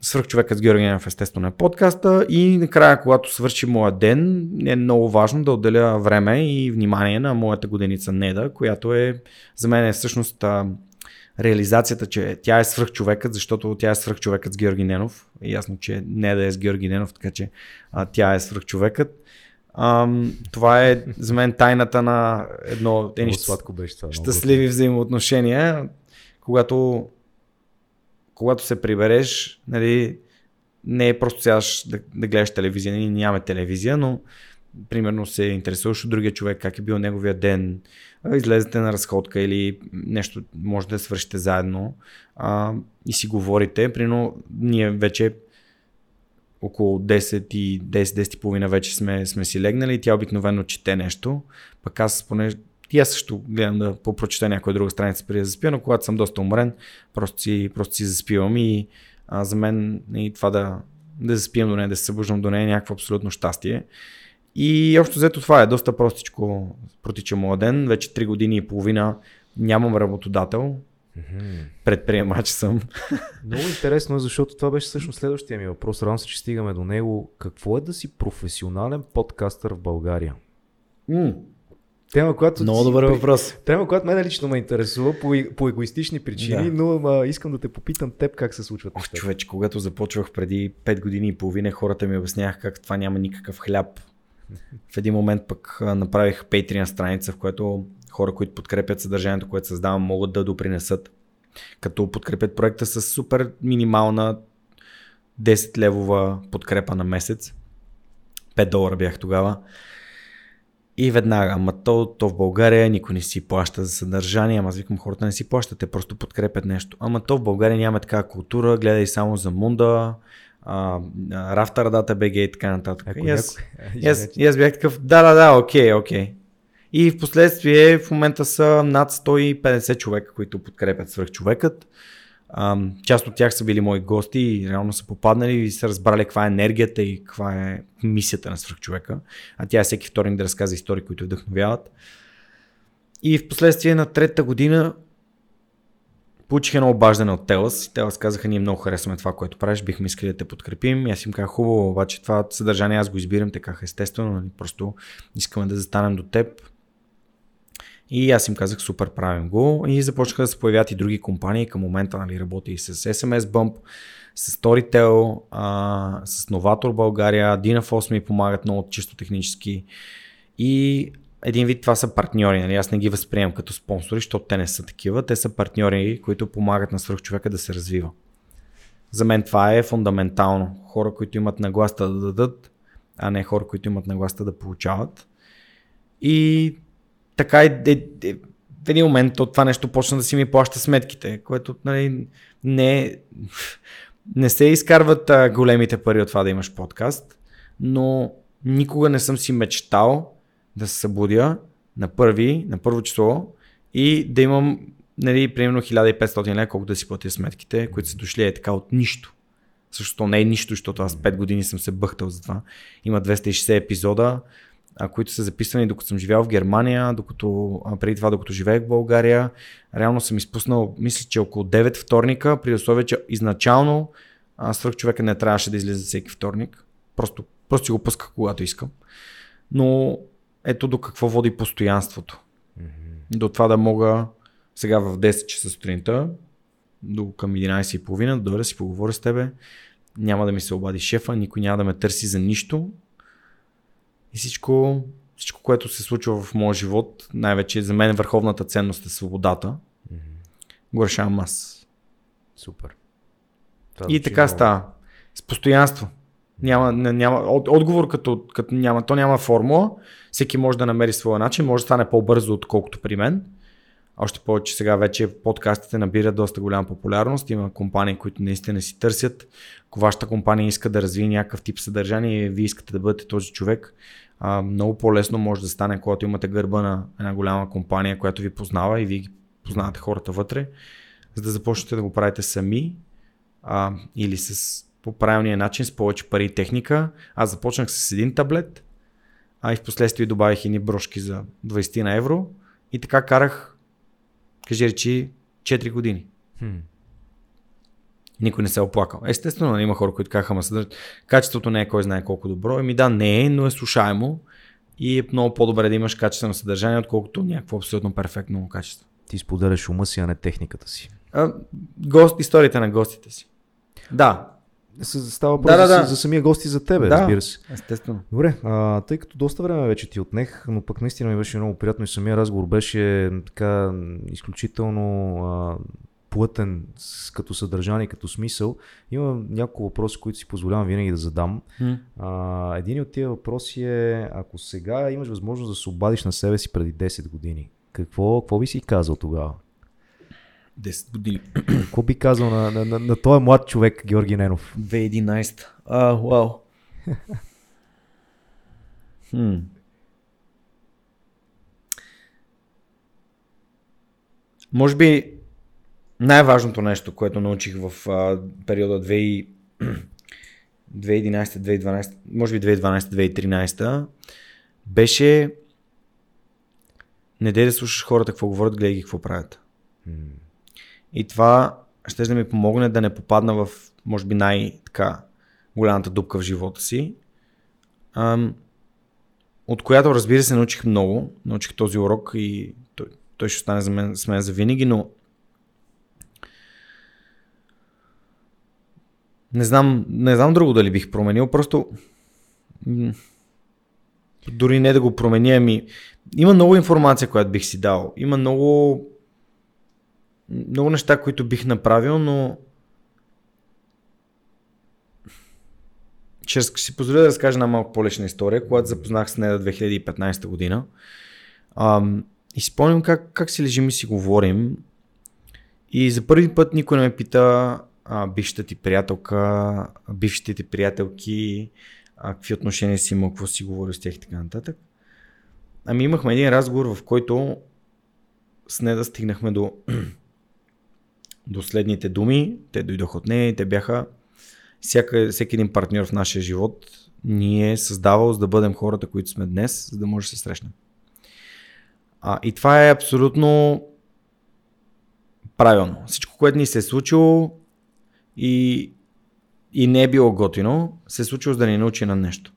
Свърхчовекът с Георгиев естествено е подкаста и накрая, когато свърши моя ден, е много важно да отделя време и внимание на моята годеница Неда, която е за мен е всъщност а, реализацията, че тя е свръхчовекът, защото тя е свръхчовекът с Георги Ненов. Е ясно, че Неда е с Георги Ненов, така че а, тя е свръхчовекът. Ам, това е за мен тайната на едно едни щастливи взаимоотношения, когато когато се прибереш, нали, не е просто сега да, да гледаш телевизия, ние нямаме телевизия, но примерно се интересуваш от другия човек, как е бил неговия ден, излезете на разходка или нещо може да свършите заедно а, и си говорите. Примерно ние вече около 10 и 10-10 и половина вече сме, сме си легнали и тя обикновено чете нещо. Пък аз поне и аз също гледам да попрочета някоя друга страница преди да заспя, но когато съм доста уморен, просто си, просто си заспивам и а, за мен и това да, да заспивам до нея, да се събуждам до нея е някакво абсолютно щастие. И общо взето това е доста простичко протича моя ден. Вече 3 години и половина нямам работодател. Mm-hmm. Предприемач съм. Много интересно, защото това беше всъщност следващия ми въпрос. Радвам се, че стигаме до него. Какво е да си професионален подкастър в България? Mm. Тема, която Много добър при... въпрос. Тема, която мен лично ме интересува по, по егоистични причини, да. но а, искам да те попитам теб как се случват нещата. човече, когато започвах преди 5 години и половина, хората ми обясняваха как това няма никакъв хляб. В един момент пък направих Patreon страница, в която хора, които подкрепят съдържанието, което създавам, могат да допринесат. Като подкрепят проекта с супер минимална 10 левова подкрепа на месец. 5 долара бях тогава. И веднага, ама то, то в България никой не си плаща за съдържание, ама аз викам хората не си плащат, те просто подкрепят нещо. Ама то в България няма такава култура, гледай само за мунда, Рафтар Дата БГ и така нататък. и, аз, и, аз, и аз бях такъв, да, да, да, окей, окей. И в последствие в момента са над 150 човека, които подкрепят свръхчовекът. част от тях са били мои гости и реално са попаднали и са разбрали каква е енергията и каква е мисията на свръхчовека. А тя е всеки вторник да разказва истории, които вдъхновяват. И в последствие на третата година Получих едно обаждане от Телас и Телас казаха, ние много харесваме това, което правиш, бихме искали да те подкрепим. И аз им казах, хубаво, обаче това съдържание аз го избирам, казаха естествено, нали, просто искаме да застанем до теб. И аз им казах, супер, правим го. И започнаха да се появят и други компании. Към момента нали, работя и с SMS Bump, с Storytel, а, с Novator България, Dynafos ми помагат много чисто технически. И един вид това са партньори, нали? аз не ги възприемам като спонсори, защото те не са такива, те са партньори, които помагат на свръхчовека да се развива. За мен това е фундаментално. Хора, които имат нагласта да дадат, а не хора, които имат нагласта да получават. И така и е, е, в един момент от това нещо почна да си ми плаща сметките, което нали, не, не се изкарват а, големите пари от това да имаш подкаст, но никога не съм си мечтал да се събудя на първи, на първо число и да имам, нали, примерно 1500 лева, колко да си платя сметките, които са дошли е така от нищо. Същото не е нищо, защото аз 5 години съм се бъхтал за това. Има 260 епизода, а, които са записани докато съм живял в Германия, докато, а, преди това докато живеех в България. Реално съм изпуснал, мисля, че около 9 вторника, при условие, че изначално свърх човека не трябваше да излиза всеки вторник. Просто, просто си го пусках когато искам. Но ето до какво води постоянството. Mm-hmm. До това да мога сега в 10 часа сутринта до към 11.30 да дойда си поговоря с тебе. Няма да ми се обади шефа, никой няма да ме търси за нищо. И всичко, всичко което се случва в моя живот, най-вече за мен върховната ценност е свободата. Mm-hmm. Го решавам аз. Супер. Това и така много. става. С постоянство. Няма, няма, отговор като, като няма, то няма формула, всеки може да намери своя начин, може да стане по-бързо, отколкото при мен. Още повече сега вече подкастите набират доста голяма популярност. Има компании, които наистина си търсят. Ако вашата компания иска да развие някакъв тип съдържание и вие искате да бъдете този човек, много по-лесно може да стане, когато имате гърба на една голяма компания, която ви познава и вие ги познавате хората вътре, за да започнете да го правите сами а, или с по правилния начин, с повече пари и техника. Аз започнах с един таблет, а и в последствие добавих едни брошки за 20 на евро и така карах, кажи речи, 4 години. Хм. Никой не се е оплакал. Естествено, има хора, които казаха, ама съдържат. Качеството не е кой знае колко добро. Еми да, не е, но е слушаемо и е много по-добре да имаш качествено съдържание, отколкото някакво абсолютно перфектно качество. Ти споделяш ума си, а не техниката си. А, гост, историите на гостите си. Да, Става въпрос да, да, да. За, за самия гост и за тебе, да, разбира се. Естествено. Добре, а, тъй като доста време вече ти отнех, но пък наистина ми беше много приятно и самия разговор беше така изключително а, плътен с, като съдържание, като смисъл. Има няколко въпроси, които си позволявам винаги да задам. А, един от тия въпроси е, ако сега имаш възможност да се обадиш на себе си преди 10 години, какво, какво би си казал тогава? 10 години. Какво би казал на, на, на, на този млад човек, Георги Ненов? 2011. А, вау. Хм. Може би най-важното нещо, което научих в а, периода 2000 2011-2012, може би 2012-2013, беше не дей да слушаш хората какво говорят, гледай ги какво правят. И това ще да ми помогне да не попадна в, може би, най-така голямата дупка в живота си. Ам, от която, разбира се, научих много. Научих този урок и той, той ще остане за мен, с мен за винаги, но не знам, не знам друго дали бих променил, просто дори не да го променя, ами има много информация, която бих си дал. Има много много неща, които бих направил, но ще си позволя да разкажа една малко по-лична история, когато запознах с нея 2015 година. Ам, и спомням как, как си лежим и си говорим. И за първи път никой не ме пита а, бившата ти приятелка, бившите ти приятелки, а, какви отношения си имал, какво си говорил с тях и така нататък. Ами имахме един разговор, в който с нея да стигнахме до, до следните думи. Те дойдоха от нея и те бяха всяка, всеки един партньор в нашия живот ни е създавал за да бъдем хората, които сме днес, за да може да се срещнем. А, и това е абсолютно правилно. Всичко, което ни се е случило и, и не е било готино, се е случило за да ни научи на нещо.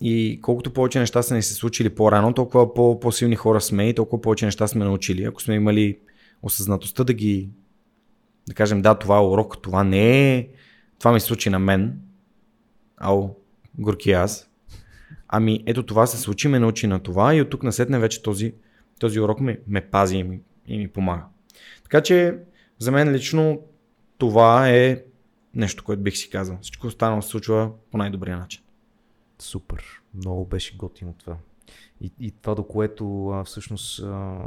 И колкото повече неща са ни се случили по-рано, толкова по- по-силни хора сме и толкова повече неща сме научили. Ако сме имали осъзнатостта да ги, да кажем, да, това е урок, това не е, това ми се случи на мен, ау, горки аз. Ами ето това се случи, ме научи на това и от тук насетне вече този, този урок ме, ме пази и ми, и ми помага. Така че за мен лично това е нещо, което бих си казал. Всичко останало се случва по най-добрия начин. Супер. Много беше готино това. И, и това, до което а, всъщност а,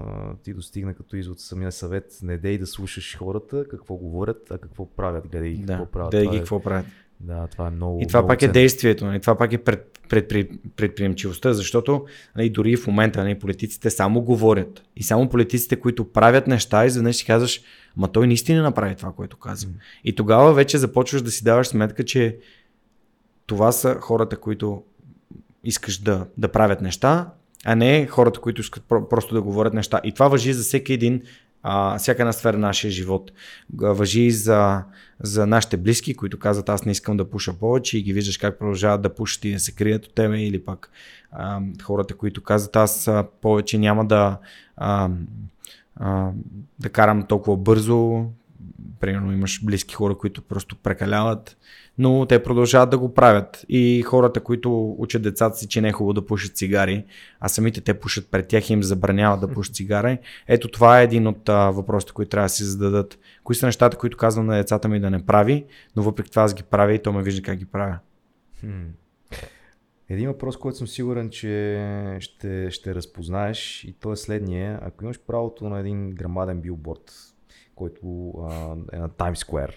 ти достигна като извод самия съвет, не дей да слушаш хората, какво говорят, а какво правят, гледай ги Да, какво правят. да Това ги е, какво правят. да, това е много И това много пак е ценно. действието, нали? това пак е пред, пред, пред, предприемчивостта, защото нали, дори в момента нали, политиците само говорят. И само политиците, които правят неща, изведнъж си казваш, ма той наистина направи това, което каза. М. И тогава вече започваш да си даваш сметка, че това са хората, които искаш да, да правят неща, а не хората, които искат про- просто да говорят неща. И това въжи за всеки един, а, всяка една сфера на нашия живот. Въжи и за, за нашите близки, които казват аз не искам да пуша повече и ги виждаш как продължават да пушат и да се крият от тебе или пак а, хората, които казват аз повече няма да а, а, да карам толкова бързо. Примерно имаш близки хора, които просто прекаляват, но те продължават да го правят. И хората, които учат децата си, че не е хубаво да пушат цигари, а самите те пушат пред тях и им забраняват да пушат цигари. Ето това е един от а, въпросите, които трябва да си зададат. Кои са нещата, които казвам на децата ми да не прави, но въпреки това аз ги правя и то ме вижда как ги правя. Един въпрос, който съм сигурен, че ще, ще разпознаеш и то е следния. Ако имаш правото на един грамаден билборд, който а, е на Times Square,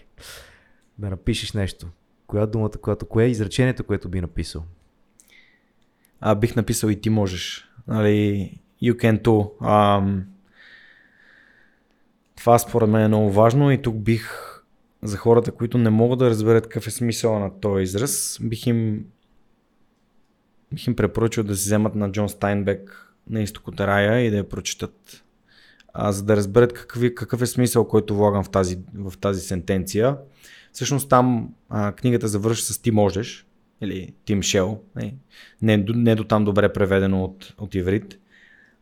да напишеш нещо, коя думата, която, кое е изречението, което би написал? А, бих написал и ти можеш. Нали, you can too. Ам, това според мен е много важно и тук бих за хората, които не могат да разберат какъв е смисъл на този израз, бих им бих им препоръчал да си вземат на Джон Стайнбек на изток от рая и да я прочитат. А, за да разберат какъв, какъв е смисъл, който влагам в тази, в тази сентенция. Всъщност там а, книгата завършва с ти можеш, или Тим Шел, не, не, не до там добре преведено от, от иврит,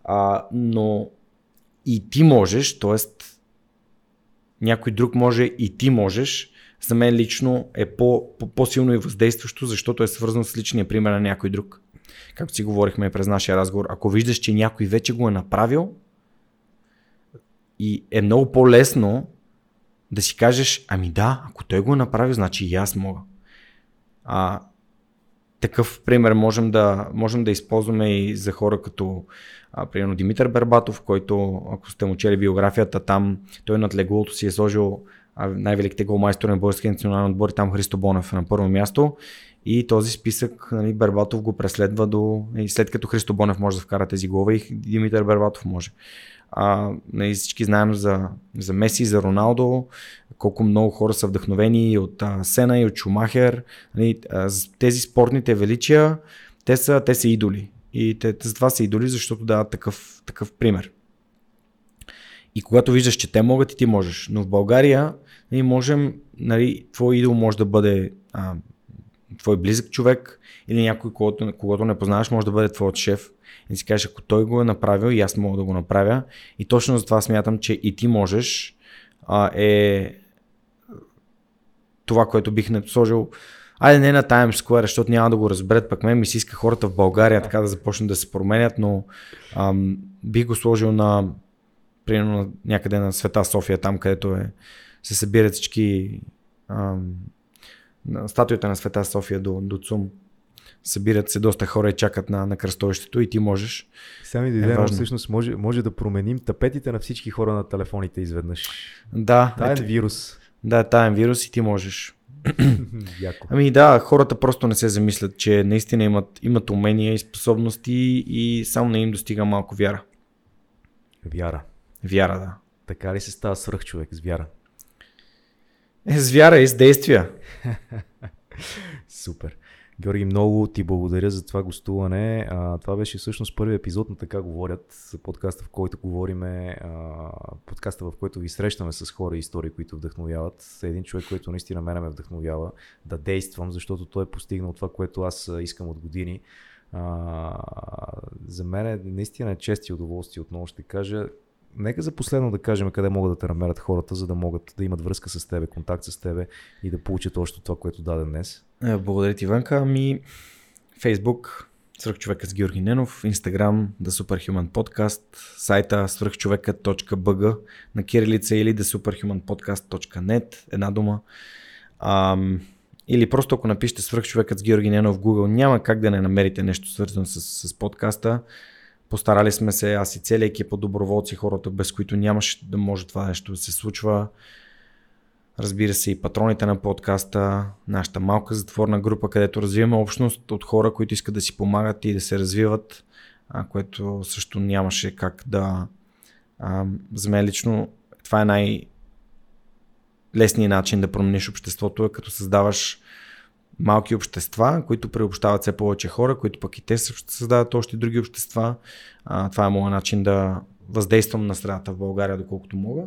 а, но и ти можеш, т.е. някой друг може и ти можеш, за мен лично е по, по, по-силно и въздействащо, защото е свързано с личния пример на някой друг. Както си говорихме през нашия разговор, ако виждаш, че някой вече го е направил, и е много по-лесно да си кажеш, ами да, ако той го е направи, значи и аз мога. А, такъв пример можем да, можем да използваме и за хора като а, примерно Димитър Бербатов, който, ако сте му чели биографията, там той над леглото си е сложил най-великите голмайстори на българския национален отбор и там Христо Бонев на първо място. И този списък нали, Бербатов го преследва до... И след като Христо Бонев може да вкара тези голове и Димитър Бербатов може. А, нали, всички знаем за, за Меси, за Роналдо, колко много хора са вдъхновени от а, Сена и от Шумахер. Нали, а, тези спортните величия, те са, те са идоли. И те, те затова са идоли, защото дават такъв, такъв пример. И когато виждаш, че те могат и ти можеш. Но в България ние можем, нали, твой идол може да бъде а, твой близък човек или някой, когото не познаваш, може да бъде твоят шеф. И си кажеш, ако той го е направил и аз мога да го направя. И точно за това смятам, че и ти можеш а, е това, което бих не сложил Айде не на Times Square, защото няма да го разберат, пък мен ми се иска хората в България така да започнат да се променят, но ам, бих го сложил на примерно някъде на Света София, там където е, се събират всички ам, статуята на Света София до, до ЦУМ. Събират се доста хора и чакат на, на кръстовището и ти можеш. Сами дойде, е всъщност може, може да променим тапетите на всички хора на телефоните изведнъж. Да. Таен ето, вирус. Да, таен вирус и ти можеш. Яко. Ами да, хората просто не се замислят, че наистина имат, имат умения и способности и само не им достига малко вяра. Вяра. Вяра, да. Така ли се става свръх човек с вяра? Е, с вяра и с действия. Супер. Георги, много ти благодаря за това гостуване. А, това беше всъщност първи епизод на Така говорят, подкаста, в който говориме, а, подкаста, в който ви срещаме с хора и истории, които вдъхновяват. Един човек, който наистина мене ме вдъхновява да действам, защото той е постигнал това, което аз искам от години. А, за мен е наистина чест и удоволствие, отново ще кажа. Нека за последно да кажем къде могат да те намерят хората, за да могат да имат връзка с тебе, контакт с тебе и да получат още това, което даде днес. Е, благодаря ти, Иванка. Ами, Фейсбук, Свърхчовекът с Георги Ненов, Инстаграм, The Superhuman Podcast, сайта свърхчовекът.bg на кирилица или thesuperhumanpodcast.net, една дума. Ам, или просто ако напишете свърхчовекът с Георги Ненов в Google, няма как да не намерите нещо свързано с, с подкаста. Постарали сме се, аз и целият екип от доброволци, хората без които нямаше да може това нещо да се случва. Разбира се и патроните на подкаста, нашата малка затворна група, където развиваме общност от хора, които искат да си помагат и да се развиват, а, което също нямаше как да... А, за мен лично това е най- лесният начин да промениш обществото е като създаваш малки общества, които приобщават все повече хора, които пък и те създават още други общества. А, това е моят начин да въздействам на средата в България, доколкото мога.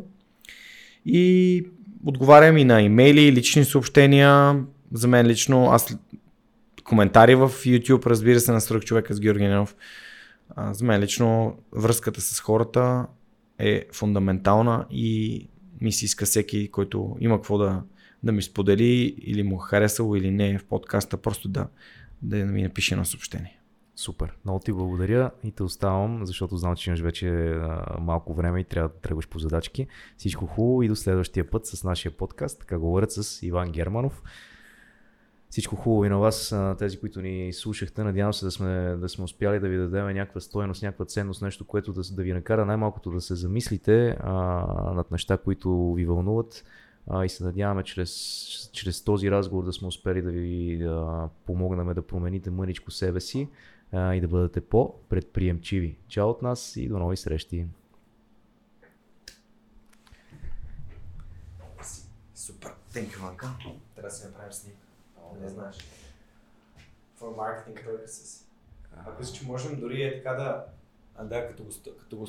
И отговарям и на имейли, лични съобщения. За мен лично, аз коментари в YouTube, разбира се, на Свърх човека с Георги Ненов. За мен лично връзката с хората е фундаментална и ми се иска всеки, който има какво да, да ми сподели или му е харесало или не в подкаста, просто да, да ми напише едно съобщение. Супер. Много ти благодаря и те оставам, защото знам, че имаш вече малко време и трябва да тръгваш по задачки. Всичко хубаво и до следващия път с нашия подкаст. Така говорят с Иван Германов. Всичко хубаво и на вас, тези, които ни слушахте. Надявам се да сме, да сме успяли да ви дадем някаква стоеност, някаква ценност, нещо, което да, да ви накара най-малкото да се замислите а, над неща, които ви вълнуват а, и се надяваме чрез, чрез този разговор да сме успели да ви да помогнем да промените мъничко себе си а, и да бъдете по-предприемчиви. Чао от нас и до нови срещи! Супер. Thank you, Ванка. Трябва да си направим снимка. Не знаеш. For marketing purposes. Ако си, че можем дори е така да... А да, като го, като го